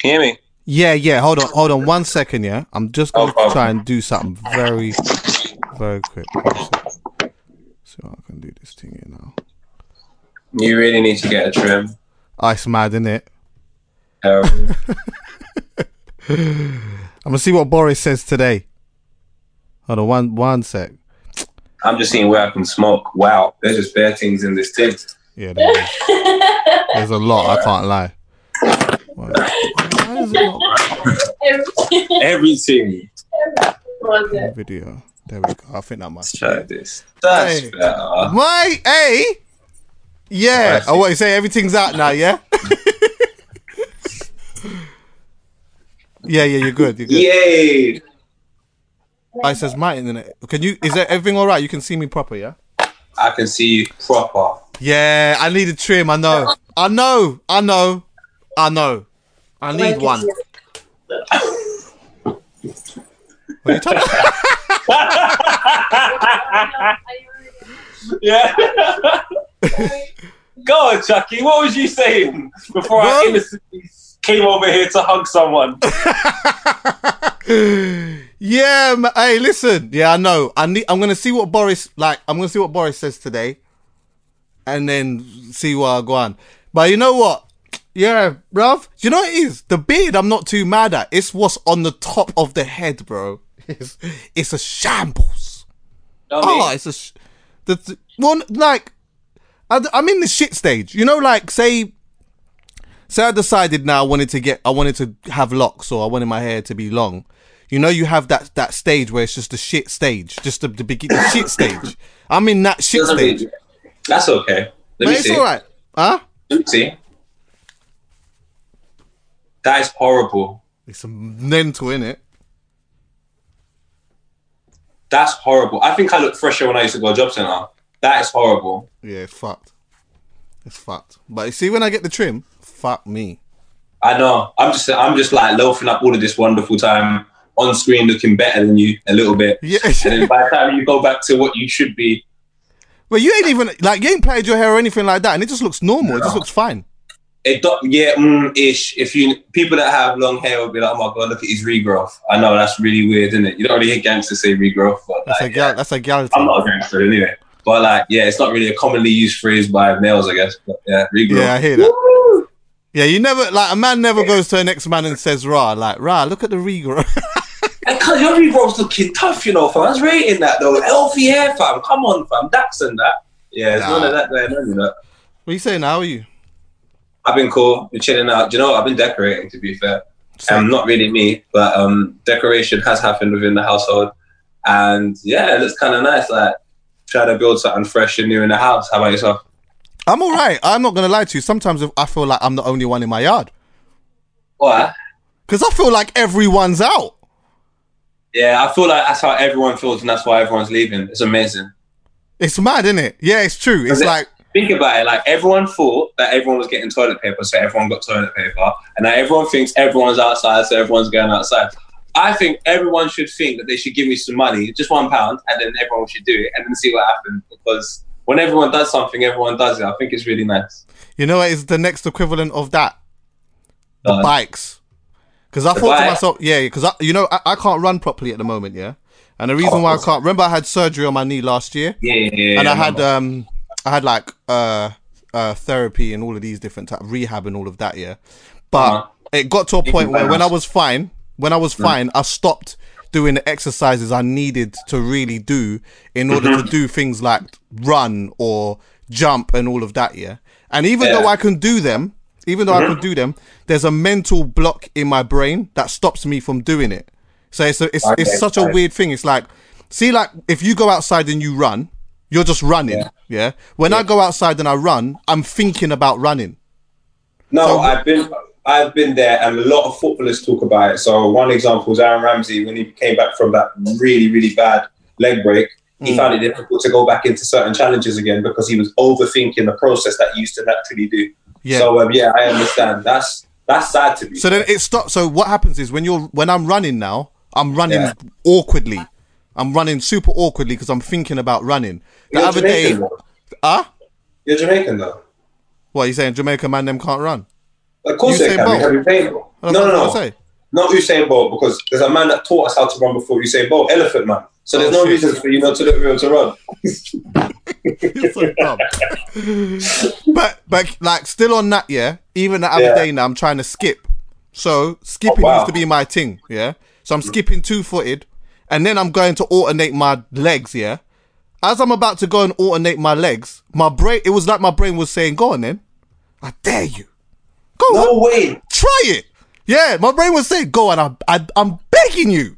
Can you hear me? Yeah, yeah. Hold on, hold on, one second. Yeah, I'm just gonna No try and do something very, very quick. One sec. See what I can do this thing here now. You really need to get a trim. Ice mad in it. Um, I'm gonna see what Boris says today. Hold on, one one sec. I'm just seeing where I can smoke. Wow, there's just bare things in this tin. Yeah, there is. there's a lot. I can't lie. Why is it Everything. Video? There we go. I think that must. try this. That's Hey. better. My hey. Yeah. Oh, what you say? Everything's out now. Yeah. yeah, yeah. You're good. You're good. Yay! Oh, I says my internet. Can you? Is that everything all right? You can see me proper, yeah. I can see you proper. Yeah, I need a trim. I know. I know. I know. I know. I need one. What are you talking? about? Yeah. Go on, Chuckie. What was you saying before Bro. I innocently came over here to hug someone? yeah. ma- Hey, listen. Yeah, I know. I need. I'm gonna see what Boris like. I'm gonna see what Boris says today, and then see what I go on. But you know what? Yeah, bruv. You know what it is? The beard. I'm not too mad at. It's what's on the top of the head, bro. It's it's a shambles. Oh, it's a sh- the, the one like I, I'm in the shit stage. You know, like say say I decided now I wanted to get I wanted to have locks or I wanted my hair to be long. You know, you have that that stage where it's just the shit stage, just the the, the shit stage. I'm in that shit Doesn't stage. mean- That's okay. Let But me it's see. all right, huh? Let me see. That is horrible. It's some mental, in it. That's horrible. I think I look fresher when I used to go to job center. That is horrible. Yeah, it's fucked. It's fucked. But you see, when I get the trim, fuck me. I know. I'm just I'm just like loafing up all of this wonderful time on screen looking better than you a little bit. Yeah. And then by the time you go back to what you should be, Well, you ain't even like you ain't played your hair or anything like that, and it just looks normal. It just looks fine. It do, yeah, mm, ish. If you people that have long hair will be like, oh my god, look at his regrowth. I know that's really weird, isn't it? You don't really hear gangsters say regrowth, but That's like, a gal. yeah, That's a gal. I'm not a gangster anyway. But like, yeah, it's not really a commonly used phrase by males, I guess. But yeah, regrowth. Yeah, I hear that. Yeah, you never like a man never goes to an next man and says, "Rah, like rah, look at the regrowth." And Because your regrowth's looking tough, you know, fam. I was rating that though. Healthy hair, fam. Come on, fam. Dax and that. Yeah, it's Nah. none of that going on, you know. what are you saying? How are you? I've been cool. Been chilling out. Do you know what? I've been decorating, to be fair. Um, not really me, but um, decoration has happened within the household. And yeah, it looks kind of nice. Like, try to build something fresh and new in the house. How about yourself? I'm all right. I'm not gonna lie to you. Sometimes I feel like I'm the only one in my yard What? because I feel like everyone's out. Yeah, I feel like that's how everyone feels, and that's why everyone's leaving. It's amazing. It's mad, isn't it? Yeah, it's true. It's like Think about it. Like, everyone thought that everyone was getting toilet paper, so everyone got toilet paper. And now everyone thinks everyone's outside, so everyone's going outside. I think everyone should think that they should give me some money, just one pound, and then everyone should do it and then see what happens. Because when everyone does something, everyone does it. I think it's really nice. you know what is the next equivalent of that? The bikes. Because I The thought to myself, yeah, because I, you know, I, I can't run properly at the moment, yeah. And the reason why I can't remember, I had surgery on my knee last year. Yeah, yeah, yeah. and I yeah, had um I had like uh uh therapy and all of these different type rehab and all of that, yeah. But Uh-huh. it got to a point where when I was fine, when I was fine, I stopped doing the exercises I needed to really do in order Mm-hmm. to do things like run or jump and all of that, yeah. And even Yeah. Mm-hmm. though I can do them, even though I can do them, there's a mental block in my brain that stops me from doing it. So it's a, it's, Okay, it's such a weird thing. It's like, see, like if you go outside and you run, you're just running. Yeah. Yeah. When I go outside and I run, I'm thinking about running. No, So- I've been I've been there, and a lot of footballers talk about it. So one example is Aaron Ramsey when he came back from that really really bad leg break. He found it difficult to go back into certain challenges again because he was overthinking the process that he used to naturally do. Yeah. So um, yeah, I understand. That's that's sad to be. So then it stops. So what happens is when you're when I'm running now, I'm running Yeah. awkwardly. I'm running super awkwardly because I'm thinking about running. The You're other day, Jamaican, though. ah, You're Jamaican though. what are you saying? Jamaica man, them can't run. Of course You they say can. both. Have you played? No, no, no. say. Not Usain Bolt, because there's a man that taught us how to run before Usain Bolt, Elephant Man. So there's Oh, no reason for you not to be able to run. You're so dumb. but but like still on that, yeah. Even the other Yeah. day now, I'm trying to skip. So skipping Oh, wow. used to be my thing, yeah. So I'm skipping two footed, and then I'm going to alternate my legs, yeah. As I'm about to go and alternate my legs, my brain it was like my brain was saying, "Go on, then, I dare you, go on, No way. try it." Yeah, my brain was saying, "Go on, I, I, I'm begging you,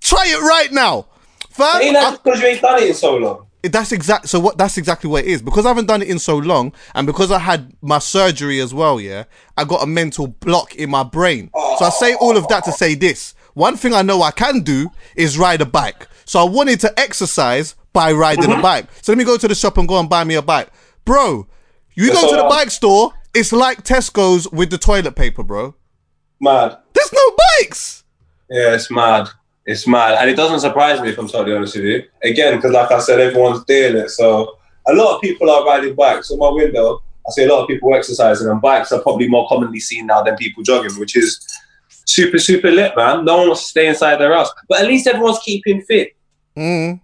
try it right now." Fam, Ain't that because you ain't done it in so long? that's exact so what that's exactly what it is because i haven't done it in so long and because i had my surgery as well yeah i got a mental block in my brain so i say all of that to say this one thing i know i can do is ride a bike so i wanted to exercise by riding a bike so let me go to the shop and go and buy me a bike bro you go to the bike store it's like tesco's with the toilet paper bro Mad. there's no bikes Yeah, it's mad. It's mad. And it doesn't surprise me if I'm totally honest with you. Again, because like I said, everyone's doing it. So a lot of people are riding bikes. On my window, I see a lot of people exercising, and bikes are probably more commonly seen now than people jogging, which is super, super lit, man. No one wants to stay inside their house. But at least everyone's keeping fit. mm.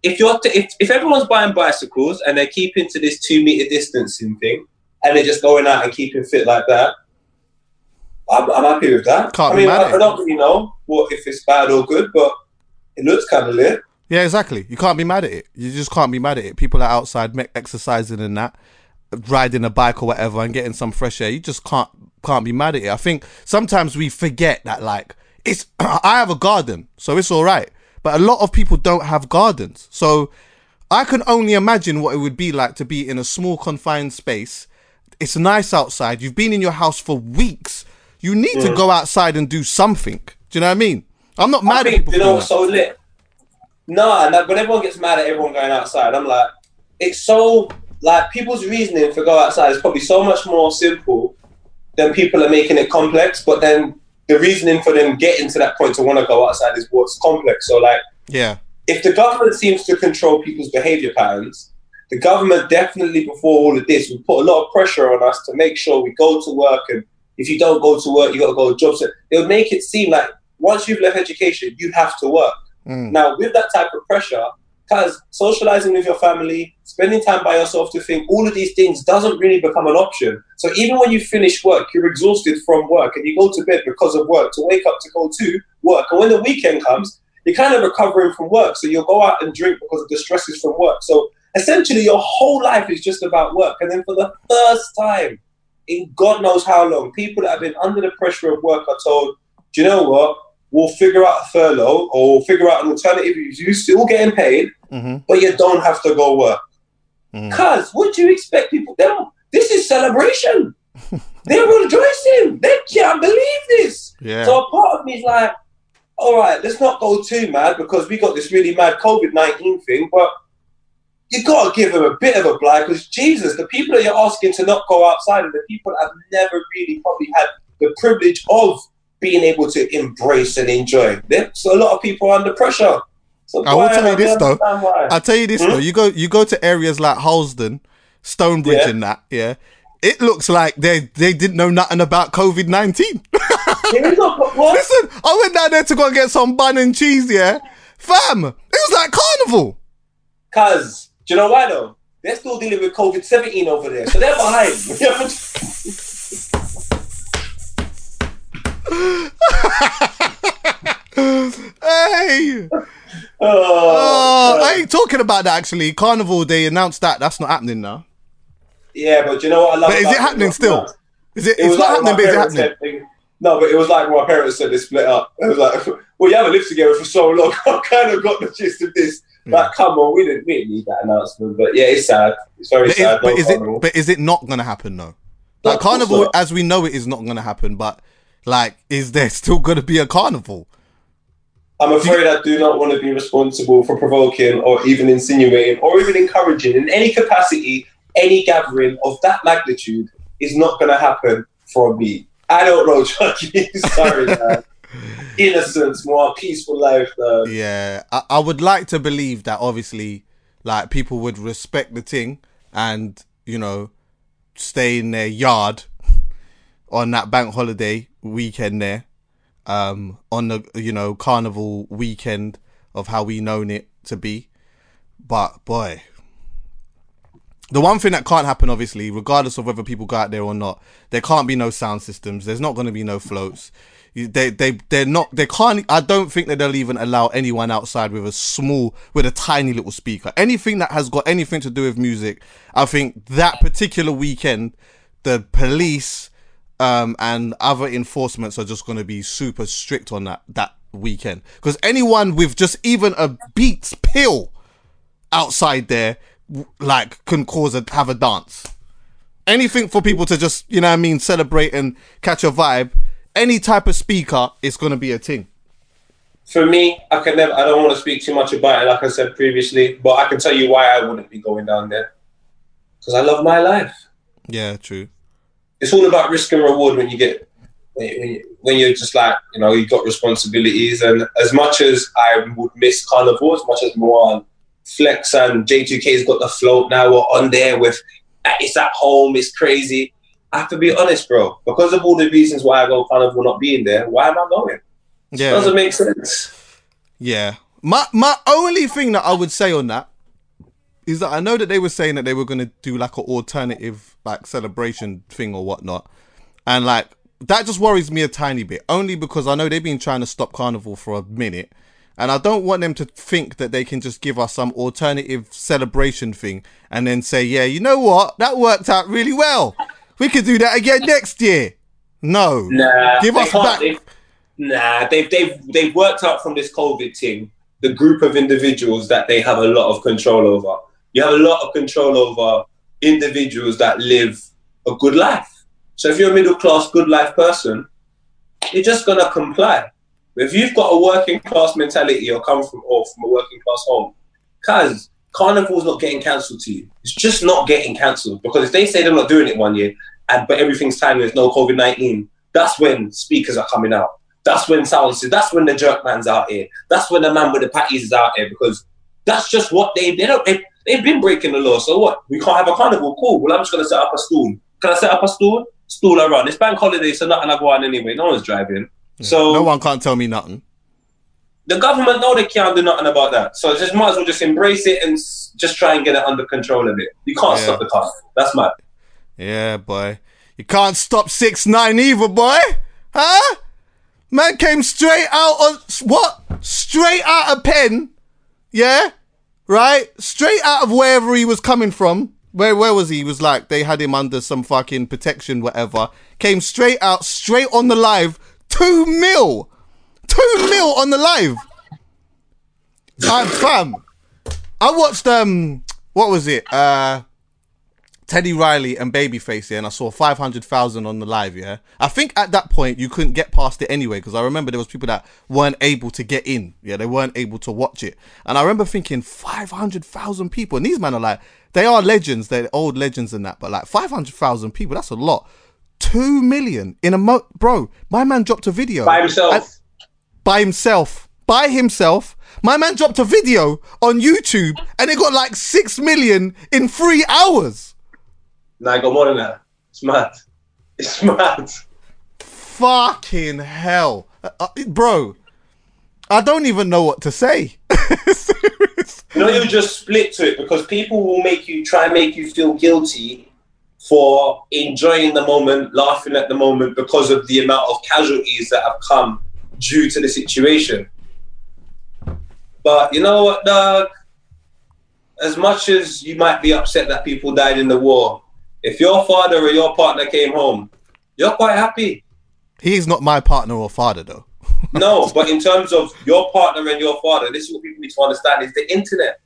If you're t- if, if everyone's buying bicycles and they're keeping to this two meter distancing thing, and they're just going out and keeping fit like that, I'm, I'm happy with that. Can't I be mean, mad I, I don't really know what if it's bad or good, but it looks kind of lit. Yeah, exactly. You can't be mad at it. You just can't be mad at it. People are outside me- exercising and that, riding a bike or whatever, and getting some fresh air. You just can't can't be mad at it. I think sometimes we forget that like it's. I have a garden, so it's all right. But a lot of people don't have gardens, so I can only imagine what it would be like to be in a small confined space. It's nice outside. You've been in your house for weeks. You need to go outside and do something. Do you know what I mean? I'm not I mad at people. you know so lit. No, and that, when everyone gets mad at everyone going outside, I'm like, it's so like people's reasoning for go outside is probably so much more simple than people are making it complex. But then the reasoning for them getting to that point to want to go outside is what's complex. So like, yeah. if the government seems to control people's behavior patterns, the government definitely before all of this would put a lot of pressure on us to make sure we go to work and if you don't go to work, you got to go to jobs. It would make it seem like once you've left education, you have to work. Mm. Now, with that type of pressure, because socializing with your family, spending time by yourself to think, all of these things doesn't really become an option. So even when you finish work, you're exhausted from work and you go to bed because of work to wake up to go to work. And when the weekend comes, you're kind of recovering from work. So you'll go out and drink because of the stresses from work. So essentially, your whole life is just about work. And then for the first time in God knows how long, people that have been under the pressure of work are told, do you know what? We'll figure out a furlough or we'll figure out an alternative. You're still getting paid, hmm but you don't have to go work. Mhm. Cuz, what do you expect people? Them, this is celebration. They're rejoicing. They can't believe this. Yeah. So a part of me is like, all right, let's not go too mad because we got this really mad COVID 19 thing, but you got to give them a bit of a blight because Jesus, the people that you're asking to not go outside are the people that have never really probably had the privilege of being able to embrace and enjoy. So a lot of people are under pressure. So I will tell you this, though. why. I'll tell you this Hmm? though, you go you go to areas like Harlesden, Stonebridge Yeah. and that, yeah. It looks like they they didn't know nothing about COVID nineteen. Here we go. but What? Listen, I went down there to go and get some bun and cheese, yeah. Fam, it was like carnival. Cause do you know why though? They're still dealing with COVID seventeen over there, so they're behind. Hey, oh, oh God. I ain't talking about that actually. Carnival, they announced that. That's not happening now. yeah, but do you know what I love? But is it happening still? Is it? It It's not like happening, but is it happening? no, but it was like my parents said they split up. It was like, well, you haven't lived together for so long. I kind of got the gist of this. Hmm. Like, come on, we didn't, we didn't need that announcement. But yeah, it's sad. It's very But is, sad. but no is it? But is it not gonna happen though? No, Like course carnival, as we know it, is not gonna happen. But like, is there still gonna be a carnival? I'm afraid I do not want to be responsible for provoking or even insinuating or even encouraging in any capacity any gathering of that magnitude is not going to happen for me. I don't know, Chuckie. Sorry, man. Innocence, more peaceful life, man. Yeah, I, I would like to believe that obviously, like people would respect the thing and you know stay in their yard. on that bank holiday weekend there, um, on the you know carnival weekend of how we known it to be. But boy, the one thing that can't happen, obviously, regardless of whether people go out there or not, there can't be no sound systems. There's not going to be no floats. They they they're not they can't. I don't think that they'll even allow anyone outside with a small with a tiny little speaker. Anything that has got anything to do with music, I think that particular weekend, the police um, and other enforcements are just going to be super strict on that that weekend because anyone with just even a Beats pill outside there like can cause a have a dance anything for people to just you know what i mean celebrate and catch a vibe any type of speaker is going to be a thing For me, I can never. I don't want to speak too much about it, like I said previously, but I can tell you why I wouldn't be going down there. Because I love my life. yeah true It's all about risk and reward when you get when, you, when, you, when you're just like you know you've got responsibilities. And as much as I would miss carnival, as much as Moan, Flex, and J2K's got the float now, we're on there with it's at home, it's crazy. I have to be honest, bro. Because of all the reasons why I go carnival not being there, why am I going? yeah Doesn't make sense. Yeah. My my only thing that I would say on that is that I know that they were saying that they were gonna do like an alternative like celebration thing or whatnot. And like that just worries me a tiny bit. Only because I know they've been trying to stop carnival for a minute. And I don't want them to think that they can just give us some alternative celebration thing and then say, yeah, you know what? That worked out really well. We could do that again next year. No. Nah, Give us back. They've, nah, they've they've they've worked out from this COVID thing the group of individuals that they have a lot of control over. You have a lot of control over individuals that live a good life. So if you're a middle class, good life person, you're just gonna comply. If you've got a working class mentality or come from or from a working class home, cuz carnival's not getting cancelled to you. It's just not getting cancelled because if they say they're not doing it one year, and but everything's timing, there's no COVID nineteen. That's when speakers are coming out. That's when sounds. That's when the jerk man's out here. That's when the man with the patties is out here because that's just what they they don't. They, they've been breaking the law. So what? We can't have a carnival. Cool. Well, I'm just gonna set up a stool. Can I set up a stool? Stool around. It's bank holiday, so nothing I go on anyway. No one's driving. So no one can't tell me nothing. the government know they can't do nothing about that. So just might as well just embrace it and just try and get it under control a bit. You can't Yeah. stop the car. That's mad. Yeah, boy. You can't stop six nine either, boy. Huh? Man came straight out on what? Straight out of pen. Yeah? Right? Straight out of wherever he was coming from. Where where was he? He was like they had him under some fucking protection, whatever. Came straight out, straight on the live. Two mil. Two mil on the live. I'm fam. I watched um what was it? Uh Teddy Riley and Babyface, yeah, and I saw 500,000 on the live, yeah. I think at that point you couldn't get past it anyway, because I remember there was people that weren't able to get in, yeah, they weren't able to watch it. And I remember thinking, 500,000 people, and these men are like, they are legends, they're old legends and that, but like 500,000 people, that's a lot. Two million in a mo, bro, my man dropped a video. By himself. By himself. By himself. My man dropped a video on YouTube and it got like 6 million in three hours. Nah, I got more than that. It's mad. It's mad. Fucking hell. Uh, uh, bro, I don't even know what to say. You know, you just split to it because people will make you try and make you feel guilty for enjoying the moment, laughing at the moment because of the amount of casualties that have come due to the situation. But you know what, Doug? As much as you might be upset that people died in the war, if your father or your partner came home, you're quite happy. He's not my partner or father, though. No, but in terms of your partner and your father, this is what people need to understand: is the internet.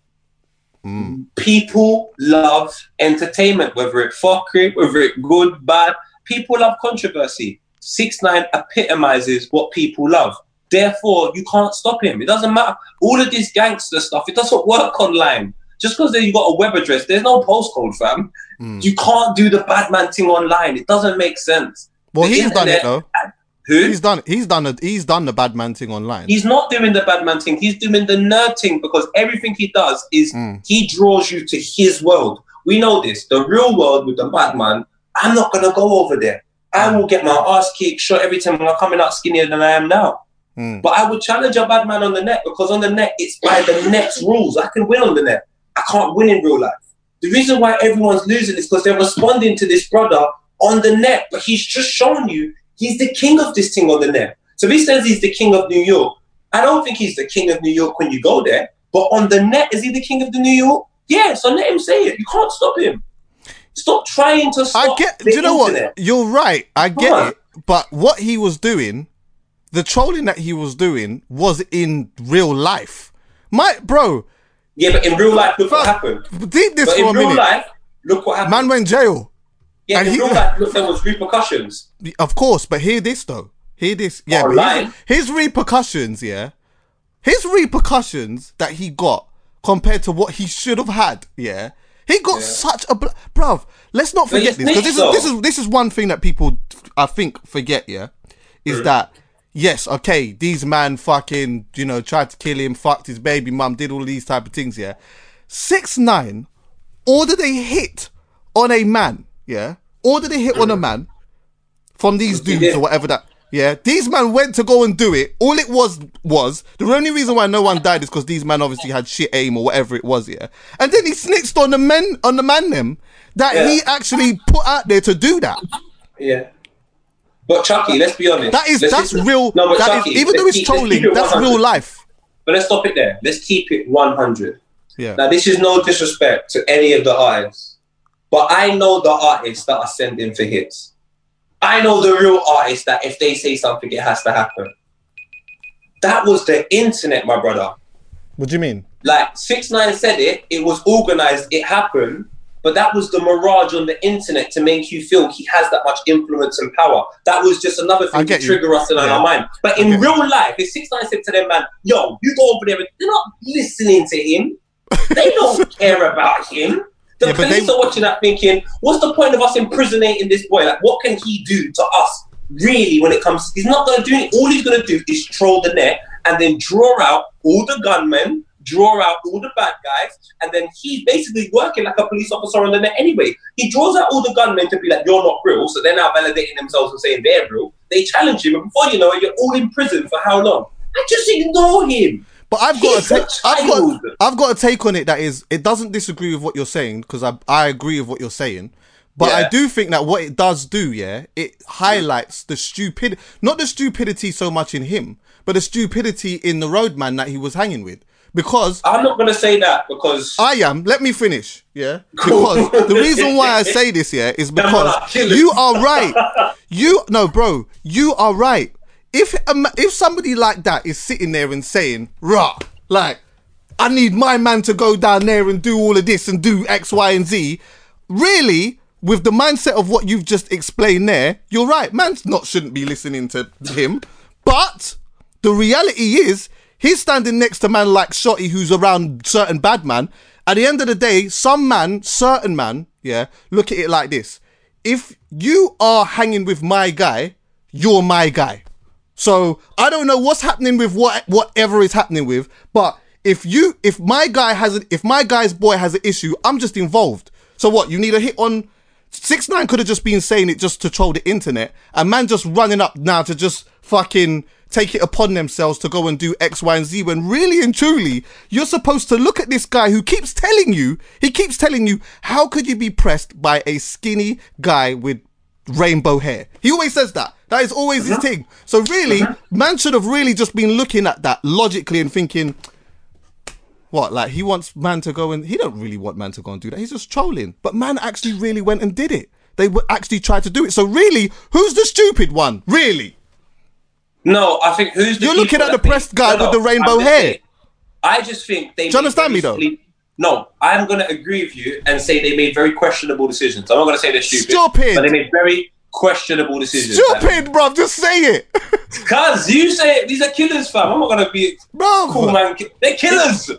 Hmm. People love entertainment, whether it fuckery, whether it good, bad. People love controversy. Six nine epitomizes what people love. Therefore, you can't stop him. It doesn't matter. All of this gangster stuff, it doesn't work online. Just because you got a web address, there's no postcode, fam. Hmm. You can't do the bad man thing online. It doesn't make sense. Well, The he's done it, internet- though. Who? He's done. He's done it. He's done the bad man thing online. He's not doing the bad man thing. He's doing the nerd thing because everything he does is hmm. he draws you to his world. We know this. The real world with the bad man, I'm not gonna go over there. I hmm. will get my ass kicked, shot every time I'm coming out skinnier than I am now. Mm. But I would challenge a bad man on the net because on the net, it's by the net's rules. I can win on the net. I can't win in real life. The reason why everyone's losing is because they're responding to this brother on the net, but he's just shown you he's the king of this thing on the net. So if he says he's the king of New York, I don't think he's the king of New York when you go there. But on the net, is he the king of the New York? Yeah, so let him say it. You can't stop him. Stop trying to stop I get. Do you know internet. what? You're right. I get on. it. But what he was doing, the trolling that he was doing, was in real life. My bro, Yeah, but in real life, look what happened. deep this But for a in real minute. life, look what happened. Man went jail. yeah, and in he- real life, look, there was repercussions. Of course, but hear this though. Hear this. Yeah, his, his repercussions, yeah. His repercussions that he got compared to what he should have had, yeah. He got Yeah. such a bl- bruv. Let's not forget this because this is this is this is one thing that people I think forget, yeah, is Mm. that yes, okay, these man fucking you know tried to kill him, fucked his baby mum, did all these type of things, yeah. Six nine ordered a hit on a man, yeah, ordered a hit on a man from these dudes or whatever that. Yeah, these men went to go and do it. All it was was the only reason why no one died is because these men obviously had shit aim or whatever it was. Yeah, and then he snitched on the men on the man them that Yeah. he actually put out there to do that. Yeah. But Chuckie, let's be honest. That is Let's that's just- real. No, but that is- Chuckie, even though it's keep- trolling, it that's real life. But let's stop it there. Let's keep it 100. Yeah. Now, this is no disrespect to any of the artists, but I know the artists that are sending for hits. I know the real artists that if they say something, it has to happen. That was the internet, my brother. What do you mean? Like six nine said it, it was organized, it happened, but that was the mirage on the internet to make you feel he has that much influence and power. That was just another thing to you. trigger us in Yeah. our mind. But in real life, if six nine said to them, man, yo, you go over there, and they're not listening to him. They don't care about him. The Yeah, police they- are watching that thinking, what's the point of us imprisoning this boy? Like, what can he do to us? Really, when it comes, he's not going to do it. All he's going to do is troll the net and then draw out all the gunmen, draw out all the bad guys, and then he's basically working like a police officer on the net anyway. He draws out all the gunmen to be like, you're not real, so they're now validating themselves and saying they're real. They challenge him, and before you know it, you're all in prison for how long? I just ignore him. But I've got He's a a take. I've got. I've got a take on it that is. It doesn't disagree with what you're saying because I I agree with what you're saying. But I do think that what it does do, yeah, it mm. highlights the stupid, not the stupidity so much in him, but the stupidity in the roadman that he was hanging with. Because I'm not going to say that because I am. Let me finish. Yeah. Because the reason why I say this, yeah, is because you are right. You no, bro. You are right. If um, if somebody like that is sitting there and saying, "Rah," like, I need my man to go down there and do all of this and do X, Y, and Z, really. With the mindset of what you've just explained there, you're right. Man not shouldn't be listening to him. But the reality is, he's standing next to man like Shotti, who's around certain bad man. At the end of the day, some man, certain man, yeah, look at it like this. If you are hanging with my guy, you're my guy. So I don't know what's happening with what whatever is happening with, but if you if my guy has an if my guy's boy has an issue, I'm just involved. So what? You need a hit on six nine could have just been saying it just to troll the internet, and man just running up now to just fucking take it upon themselves to go and do X, Y, and Z. When really and truly, you're supposed to look at this guy who keeps telling you, he keeps telling you, how could you be pressed by a skinny guy with rainbow hair? He always says that. That is always his uh-huh. thing. So really, uh-huh. man should have really just been looking at that logically and thinking, what? Like he wants man to go and he don't really want man to go and do that. He's just trolling. But man actually really went and did it. They actually tried to do it. So really, who's the stupid one? Really? No, I think who's the You're looking at the pressed guy No, with the rainbow hair. saying, I just think they. Do you understand me, though? No, I'm going to agree with you and say they made very questionable decisions. I'm not going to say they're stupid. Stupid. But they made very questionable decisions. Stupid, bro. Just say it. Cuz you say it, these are killers, fam. I'm not going to be Bro. cool, man. They're killers.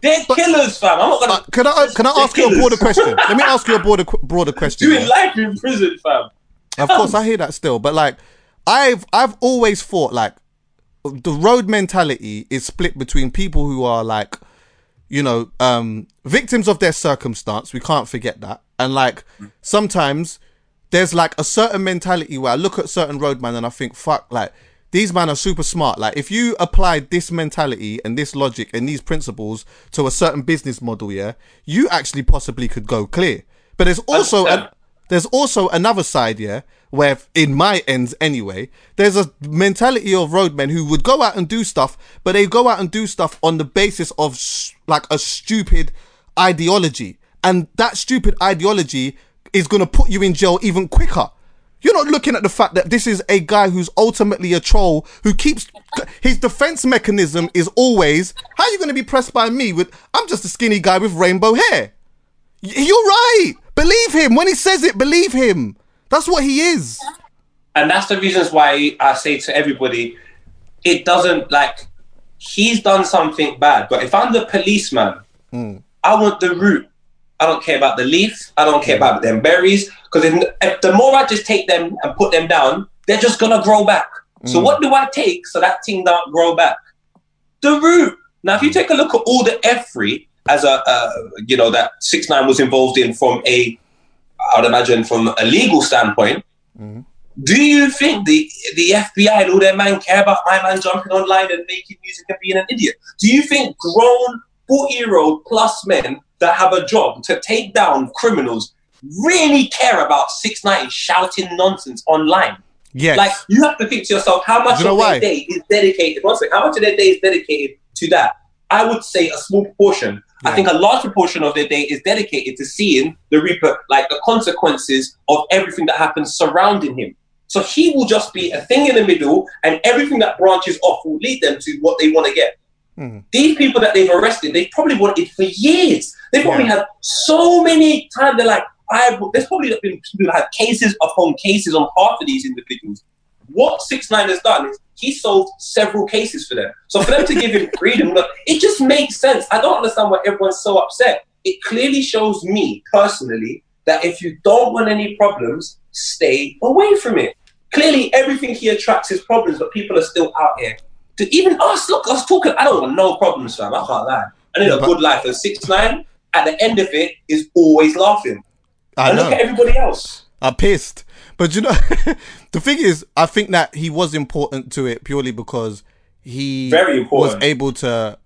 They're killers, fam. I'm not going Uh, can I can I ask you a broader question? Let me ask you a broader broader question. Doing yeah? life in prison, fam. Of course, I hear that still, but like, I've I've always thought like the road mentality is split between people who are like, you know, um, victims of their circumstance. We can't forget that, and like sometimes there's like a certain mentality where I look at certain roadman and I think, fuck, like these men are super smart. Like if you applied this mentality and this logic and these principles to a certain business model, yeah, you actually possibly could go clear. But there's also a, there's also another side, yeah, where in my ends anyway, there's a mentality of roadmen who would go out and do stuff, but they go out and do stuff on the basis of s- like a stupid ideology, and that stupid ideology is gonna put you in jail even quicker. You're not looking at the fact that this is a guy who's ultimately a troll who keeps his defense mechanism is always, how are you going to be pressed by me with, I'm just a skinny guy with rainbow hair. You're right. Believe him. When he says it, believe him. That's what he is. and that's the reasons why I say to everybody, it doesn't like he's done something bad. But if I'm the policeman, hmm. I want the root. I don't care about the leaves. I don't care hmm. about them berries. Because if, if the more I just take them and put them down, they're just gonna grow back. So hmm. what do I take so that thing don't grow back? The root. Now, if you take a look at all the F3 as a, uh, you know, that six nine was involved in from a, I would imagine from a legal standpoint. Do you think the the FBI and all their man care about my man jumping online and making music and being an idiot? Do you think grown 40 year old plus men that have a job to take down criminals really care about six nine shouting nonsense online? Yes. Like you have to think to yourself, how much You know of why? their day is dedicated? One second, how much of their day is dedicated to that? I would say a small proportion. I think a large proportion of their day is dedicated to seeing the reaper, like the consequences of everything that happens surrounding him. So he will just be a thing in the middle, and everything that branches off will lead them to what they want to get. Mhm. These people that they've arrested, they've probably wanted for years. They've probably Yeah. had so many times. They're like, "I've." There's probably been people have cases upon cases on half of these individuals. What Six Nine has done is he solved several cases for them. So for them to give him freedom, look, it just makes sense. I don't understand why everyone's so upset. It clearly shows me personally that if you don't want any problems, stay away from it. Clearly, everything he attracts is problems, but people are still out here. To even us, look, us talking. I don't want no problems, fam. I can't lie. I need a good life. And six nine at the end of it is always laughing. I and know. look at everybody else. I'm pissed. But you know, the thing is, I think that he was important to it purely because he Very was able to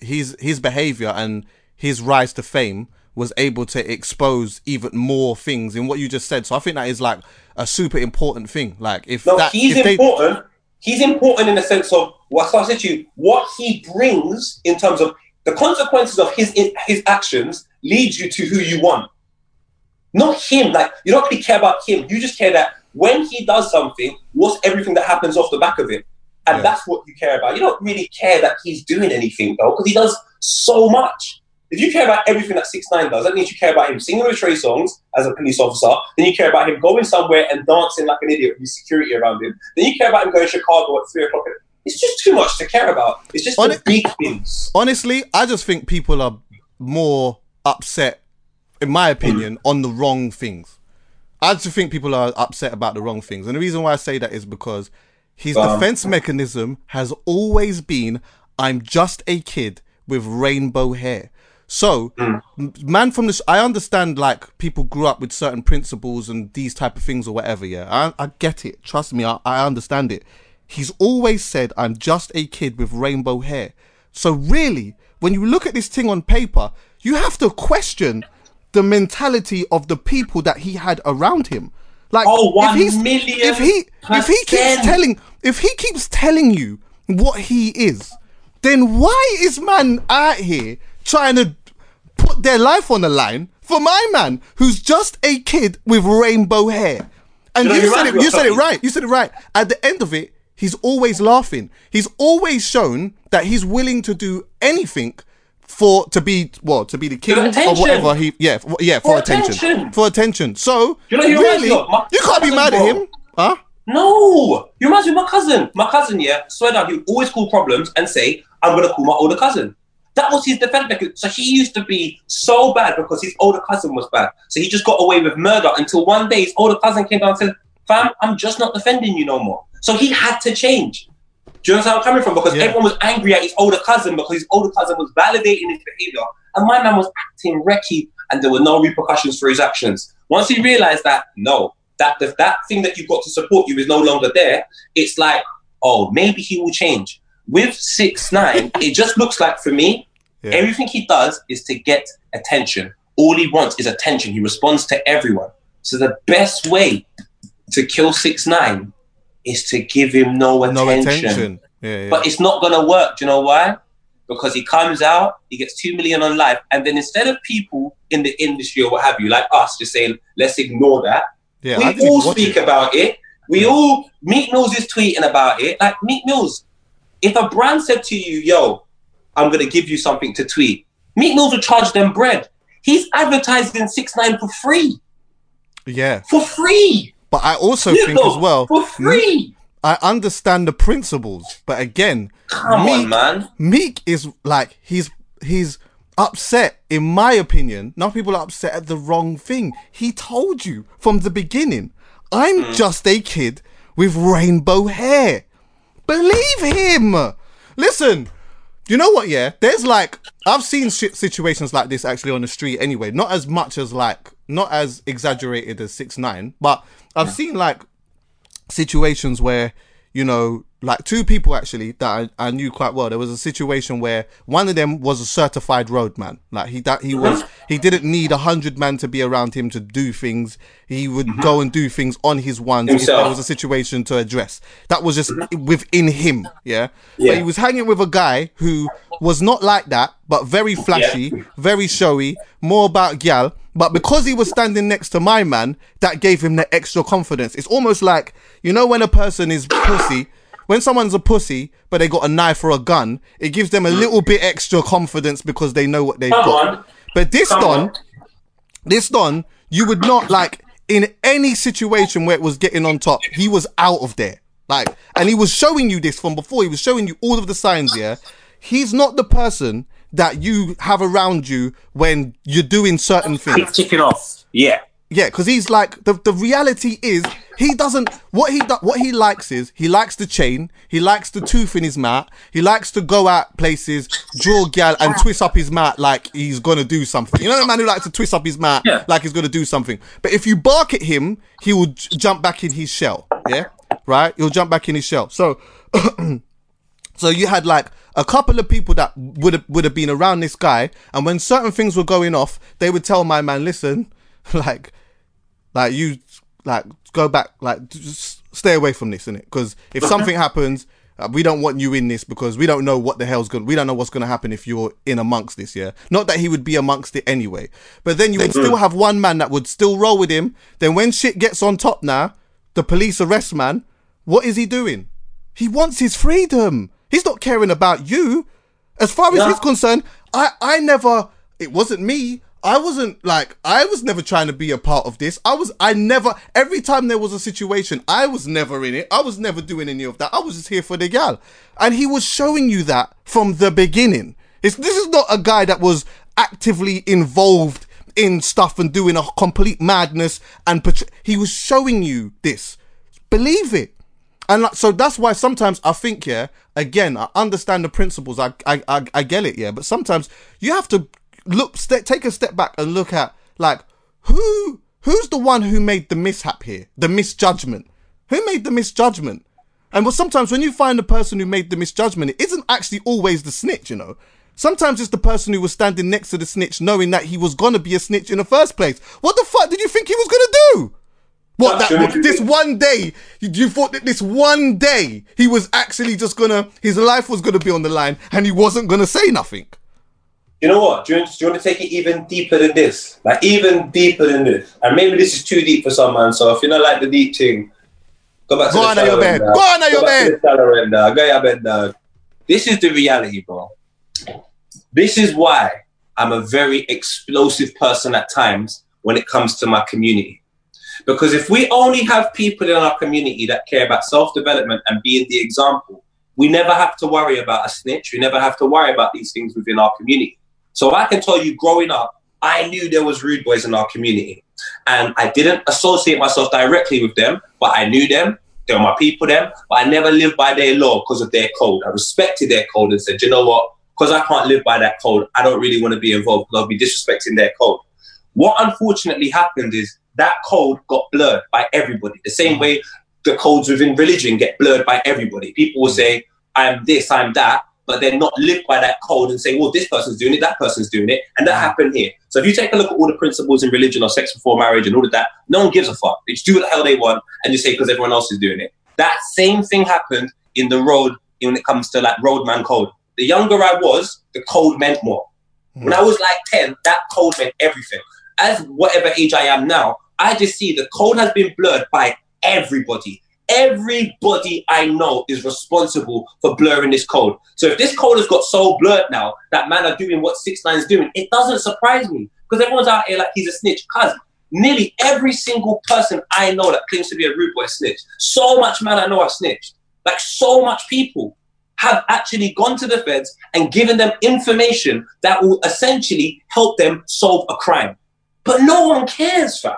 his his behavior and his rise to fame was able to expose even more things in what you just said. So I think that is like a super important thing. Like if No, that he's if they, important. He's important in the sense of what I said to you, what he brings in terms of the consequences of his his actions leads you to who you want. Not him. Like you don't really care about him. You just care that when he does something, what's everything that happens off the back of it, and Yeah. that's what you care about. You don't really care that he's doing anything though, because he does so much. If you care about everything that Six Nine does, that means you care about him singing with Trey Songz as a police officer. Then you care about him going somewhere and dancing like an idiot with security around him. Then you care about him going to Chicago at three o'clock. It's just too much to care about. It's just On the big things. honestly, I just think people are more upset, in my opinion, on the wrong things. I just think people are upset about the wrong things. And the reason why I say that is because his Um, defense mechanism has always been I'm just a kid with rainbow hair. So, m- man from this, I understand like people grew up with certain principles and these type of things or whatever. Yeah, I, I get it. Trust me, I, I understand it. He's always said, I'm just a kid with rainbow hair. So, really, when you look at this thing on paper, you have to question the mentality of the people that he had around him. Like, Oh, one if he's, if he if he keeps telling if he keeps telling you what he is, then why is man out here trying to put their life on the line for my man who's just a kid with rainbow hair? And You you said it. You said it right. You said it right. At the end of it, he's always laughing. He's always shown that he's willing to do anything for to be well to be the king or whatever he yeah for, yeah for, For attention. attention. for attention. So You know, you're really, my- you can't be mad at him, huh? No, you of my cousin. My cousin, yeah, swear down, he always call problems and say, "I'm gonna call my older cousin." That was his defense mechanism. So he used to be so bad because his older cousin was bad. So he just got away with murder until one day his older cousin came down and said, "Fam, I'm just not defending you no more." So he had to change. Do you understand where I'm coming from? Because Yeah. everyone was angry at his older cousin because his older cousin was validating his behavior, and my man was acting wrecky, and there were no repercussions for his actions. Once he realized that, no, that the, that thing that you've got to support you is no longer there, it's like, oh, maybe he will change. With six nine, it just looks like for me, Yeah. everything he does is to get attention. All he wants is attention. He responds to everyone. So the best way to kill six nine is to give him no attention. No attention. Yeah, yeah. But it's not gonna work. Do you know why? Because he comes out, he gets two million on life, and then instead of people in the industry or what have you, like us, just saying, let's ignore that, yeah, we all speak it. about it. We all Meek Mills is tweeting about it. Like Meek Mills, if a brand said to you, "Yo, I'm gonna give you something to tweet," Meek Mills would charge them bread. He's advertising six nine for free, Yeah, for free. But I also think as well. for free. I understand the principles, but again, Come Meek, on, man. Meek is like he's he's upset. In my opinion, now people are upset at the wrong thing. He told you from the beginning, "I'm Mm. just a kid with rainbow hair." Believe him. Listen, you know what? Yeah, there's like I've seen shit situations like this actually on the street. Anyway, not as much as like not as exaggerated as six nine, but I've seen like situations where you know like two people actually that I, I knew quite well. There was a situation where one of them was a certified roadman. Like he that he uh-huh. was he didn't need a hundred man to be around him to do things. He would uh-huh. go and do things on his ones if there was a situation to address. That was just within him yeah? Yeah. but he was hanging with a guy who was not like that but very flashy very showy more about gal but because he was standing next to my man that gave him the extra confidence it's almost like you know when a person is pussy when someone's a pussy but they got a knife or a gun it gives them a little bit extra confidence because they know what they've Come got on. but this Come don on. this Don, you would not like in any situation where it was getting on top, he was out of there. Like, and he was showing you this from before. He was showing you all of the signs. Yeah, he's not the person that you have around you when you're doing certain things. Keep ticking off. Yeah. Yeah, because he's like the the reality is he doesn't what he do, what he likes is he likes the chain, he likes the tooth in his mouth, he likes to go out places, draw gal and twist up his mouth like he's gonna do something. You know the man who likes to twist up his mouth Yeah. like he's gonna do something. But if you bark at him, he will j- jump back in his shell. Yeah, right? He'll jump back in his shell. So. So you had like a couple of people that would have would have been around this guy, and when certain things were going off, they would tell my man, "Listen, like, like you, like go back, like just stay away from this, innit? Because if something happens, uh, we don't want you in this because we don't know what the hell's going. We don't know what's going to happen if you're in amongst this. Yeah, not that he would be amongst it anyway, but then you would still have one man that would still roll with him. Then when shit gets on top now, the police arrest man. What is he doing? He wants his freedom. He's not caring about you. As far as Yeah. he's concerned, I, I never, it wasn't me. I wasn't like, I was never trying to be a part of this. I was, I never, every time there was a situation, I was never in it. I was never doing any of that. I was just here for the gal. And he was showing you that from the beginning. It's, this is not a guy that was actively involved in stuff and doing a complete madness and portray- he was showing you this. Believe it. And like, so that's why sometimes I think, yeah, again, I understand the principles. I, I, I, I get it, yeah. But sometimes you have to look, take a step back and look at like who, who's the one who made the mishap here, the misjudgment. Who made the misjudgment? And well, sometimes when you find the person who made the misjudgment, it isn't actually always the snitch, you know. Sometimes it's the person who was standing next to the snitch, knowing that he was gonna be a snitch in the first place. What the fuck did you think he was gonna do? What that this one day you, you thought that this one day he was actually just gonna his life was gonna be on the line and he wasn't gonna say nothing. You know what? Do you, do you want to take it even deeper than this? Like even deeper than this? And maybe this is too deep for someone. So if you don't like the deep thing, go back to Go the on your bed. end, Go on at your to bed. the shallow end, Go your bed. This is the reality, bro. This is why I'm a very explosive person at times when it comes to my community. Because if we only have people in our community that care about self development and being the example, we never have to worry about a snitch. We never have to worry about these things within our community. So I can tell you, growing up, I knew there was rude boys in our community, and I didn't associate myself directly with them, but I knew them. They were my people, them. But I never lived by their law because of their code. I respected their code and said, you know what? Because I can't live by that code, I don't really want to be involved because I'll be disrespecting their code. What unfortunately happened is that code got blurred by everybody. The same mm. way the codes within religion get blurred by everybody. People will mm. say, I'm this, I'm that, but they're not lived by that code and say, well, this person's doing it, that person's doing it, and that mm. happened here. So if you take a look at all the principles in religion or sex before marriage and all of that, no one gives a fuck. They just do what the hell they want and just say because everyone else is doing it. That same thing happened in the road when it comes to like roadman code. The younger I was, the code meant more. When I was like 10, that code meant everything. As whatever age I am now, I just see the code has been blurred by everybody. Everybody I know is responsible for blurring this code. So if this code has got so blurred now that man are doing what Six Nine is doing, it doesn't surprise me because everyone's out here like he's a snitch. Cause nearly every single person I know that claims to be a rude boy snitch. So much man I know are snitched. Like so much people have actually gone to the feds and given them information that will essentially help them solve a crime. But no one cares, fam.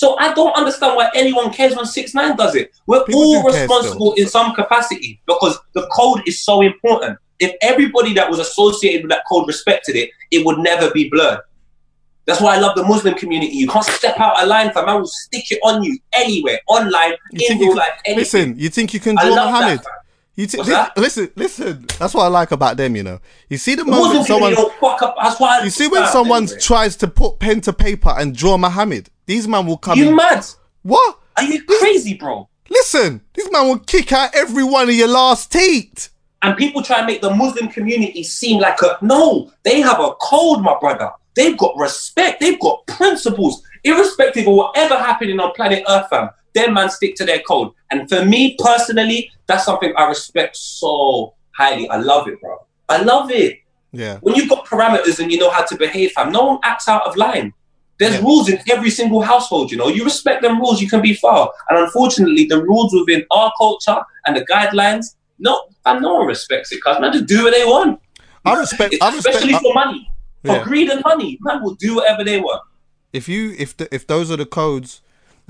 So I don't understand why anyone cares when Six Nine does it. We're People all responsible in some capacity because the code is so important. If everybody that was associated with that code respected it, it would never be blurred. That's why I love the Muslim community. You can't step out a line, fam. I will stick it on you anywhere, online, You in real life, anything. listen, you think you can draw Muhammad? that. You thi- What's li- that? listen, listen. That's what I like about them. You know, you see the moment someone, community don't fuck up. That's why. You see when someone tries to put pen to paper and draw Muhammad, these man will come. You in. mad? What? Are you crazy, bro? Listen, this man will kick out every one of your last teeth. and people try and make the Muslim community seem like a no. They have a code, my brother. They've got respect. They've got principles, irrespective of whatever happening on planet Earth, fam. Them man stick to their code. And for me personally, that's something I respect so highly. I love it, bro. I love it. Yeah. When you've got parameters and you know how to behave, fam, no one acts out of line. There's Yeah. rules in every single household, you know. You respect them rules, you can be far. And unfortunately, the rules within our culture and the guidelines, no, fam, no one respects it. Cause man, just do what they want. I respect. I respect. Especially for money, for Yeah. greed and money, man will do whatever they want. if you if the, if those are the codes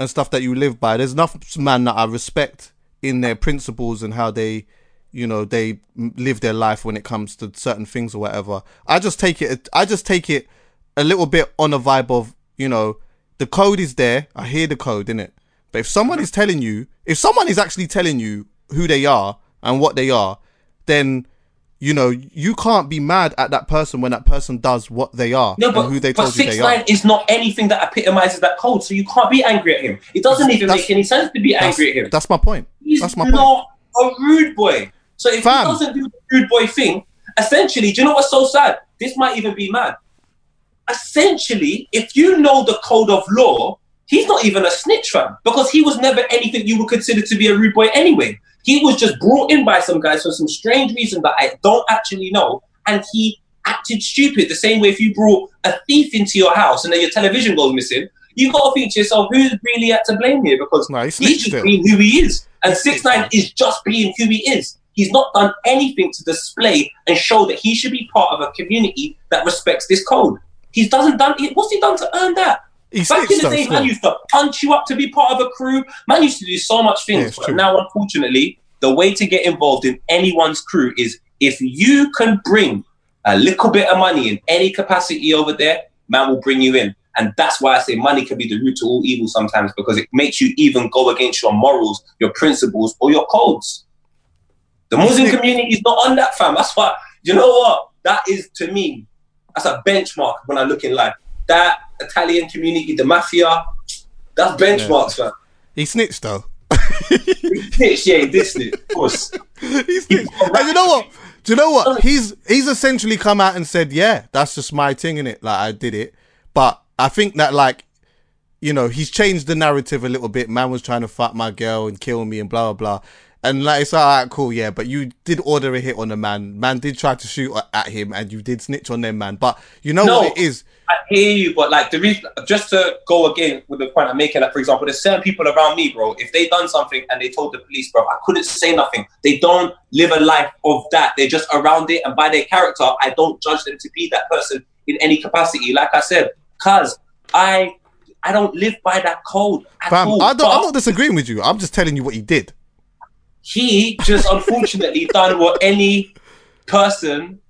and stuff that you live by, there's enough man that I respect in their principles and how they, you know, they live their life when it comes to certain things or whatever. I just take it. I just take it a little bit on a vibe of you know, the code is there. I hear the code in it, but if someone mm-hmm. is telling you, if someone is actually telling you who they are and what they are, then you know you can't be mad at that person when that person does what they are No, but, and who they but told you six they are. nine is not anything that epitomizes that code, so you can't be angry at him. It doesn't even That's- make any sense to be angry at him. that's my point. He's That's my point. not a rude boy. So if Fam. he doesn't do the rude boy thing, essentially, do you know what's so sad? This might even be mad. Essentially, if you know the code of law, he's not even a snitch fam because he was never anything you would consider to be a rude boy anyway. He was just brought in by some guys for some strange reason that I don't actually know, and he acted stupid. The same way if you brought a thief into your house and then your television goes missing, you got to think to yourself, who's really at to blame here? Because No, he he's just being who he is, and six nine is just being who he is. He's not done anything to display and show that he should be part of a community that respects this code. He doesn't done. What's he done to earn that? He Back in the day, man used to punch you up to be part of a crew. Man used to do so much things. it's but true. now, unfortunately, the way to get involved in anyone's crew is if you can bring a little bit of money in any capacity over there, man will bring you in. And that's why I say money can be the root to all evil sometimes because it makes you even go against your morals, your principles, or your codes. The Muslim community is not on that, fam. That's why, you know what? That is, to me, that's a benchmark when I look in life. That Italian community, the mafia, that's benchmarks, man. He snitched though. Snitch, yeah, this snitch, of course. he snitched. And you know what? Do you know what? He's he's essentially come out and said, "Yeah, that's just my thing in it. Like I did it." But I think that like, you know, he's changed the narrative a little bit. Man was trying to fuck my girl and kill me and blah blah blah. And like it's all right, cool, yeah. But you did order a hit on a man. Man did try to shoot at him, and you did snitch on them, man. But you know No. what it is? I hear you, but like the reason, just to go again with the point I'm making, like for example, there's certain people around me, bro. If they done something and they told the police, bro, I couldn't say nothing. They don't live a life of that. They're just around it, and by their character, I don't judge them to be that person in any capacity. Like I said, cause I, I don't live by that code Fam, all. I don't. I'm not disagreeing with you. I'm just telling you what he did. He just unfortunately done what any person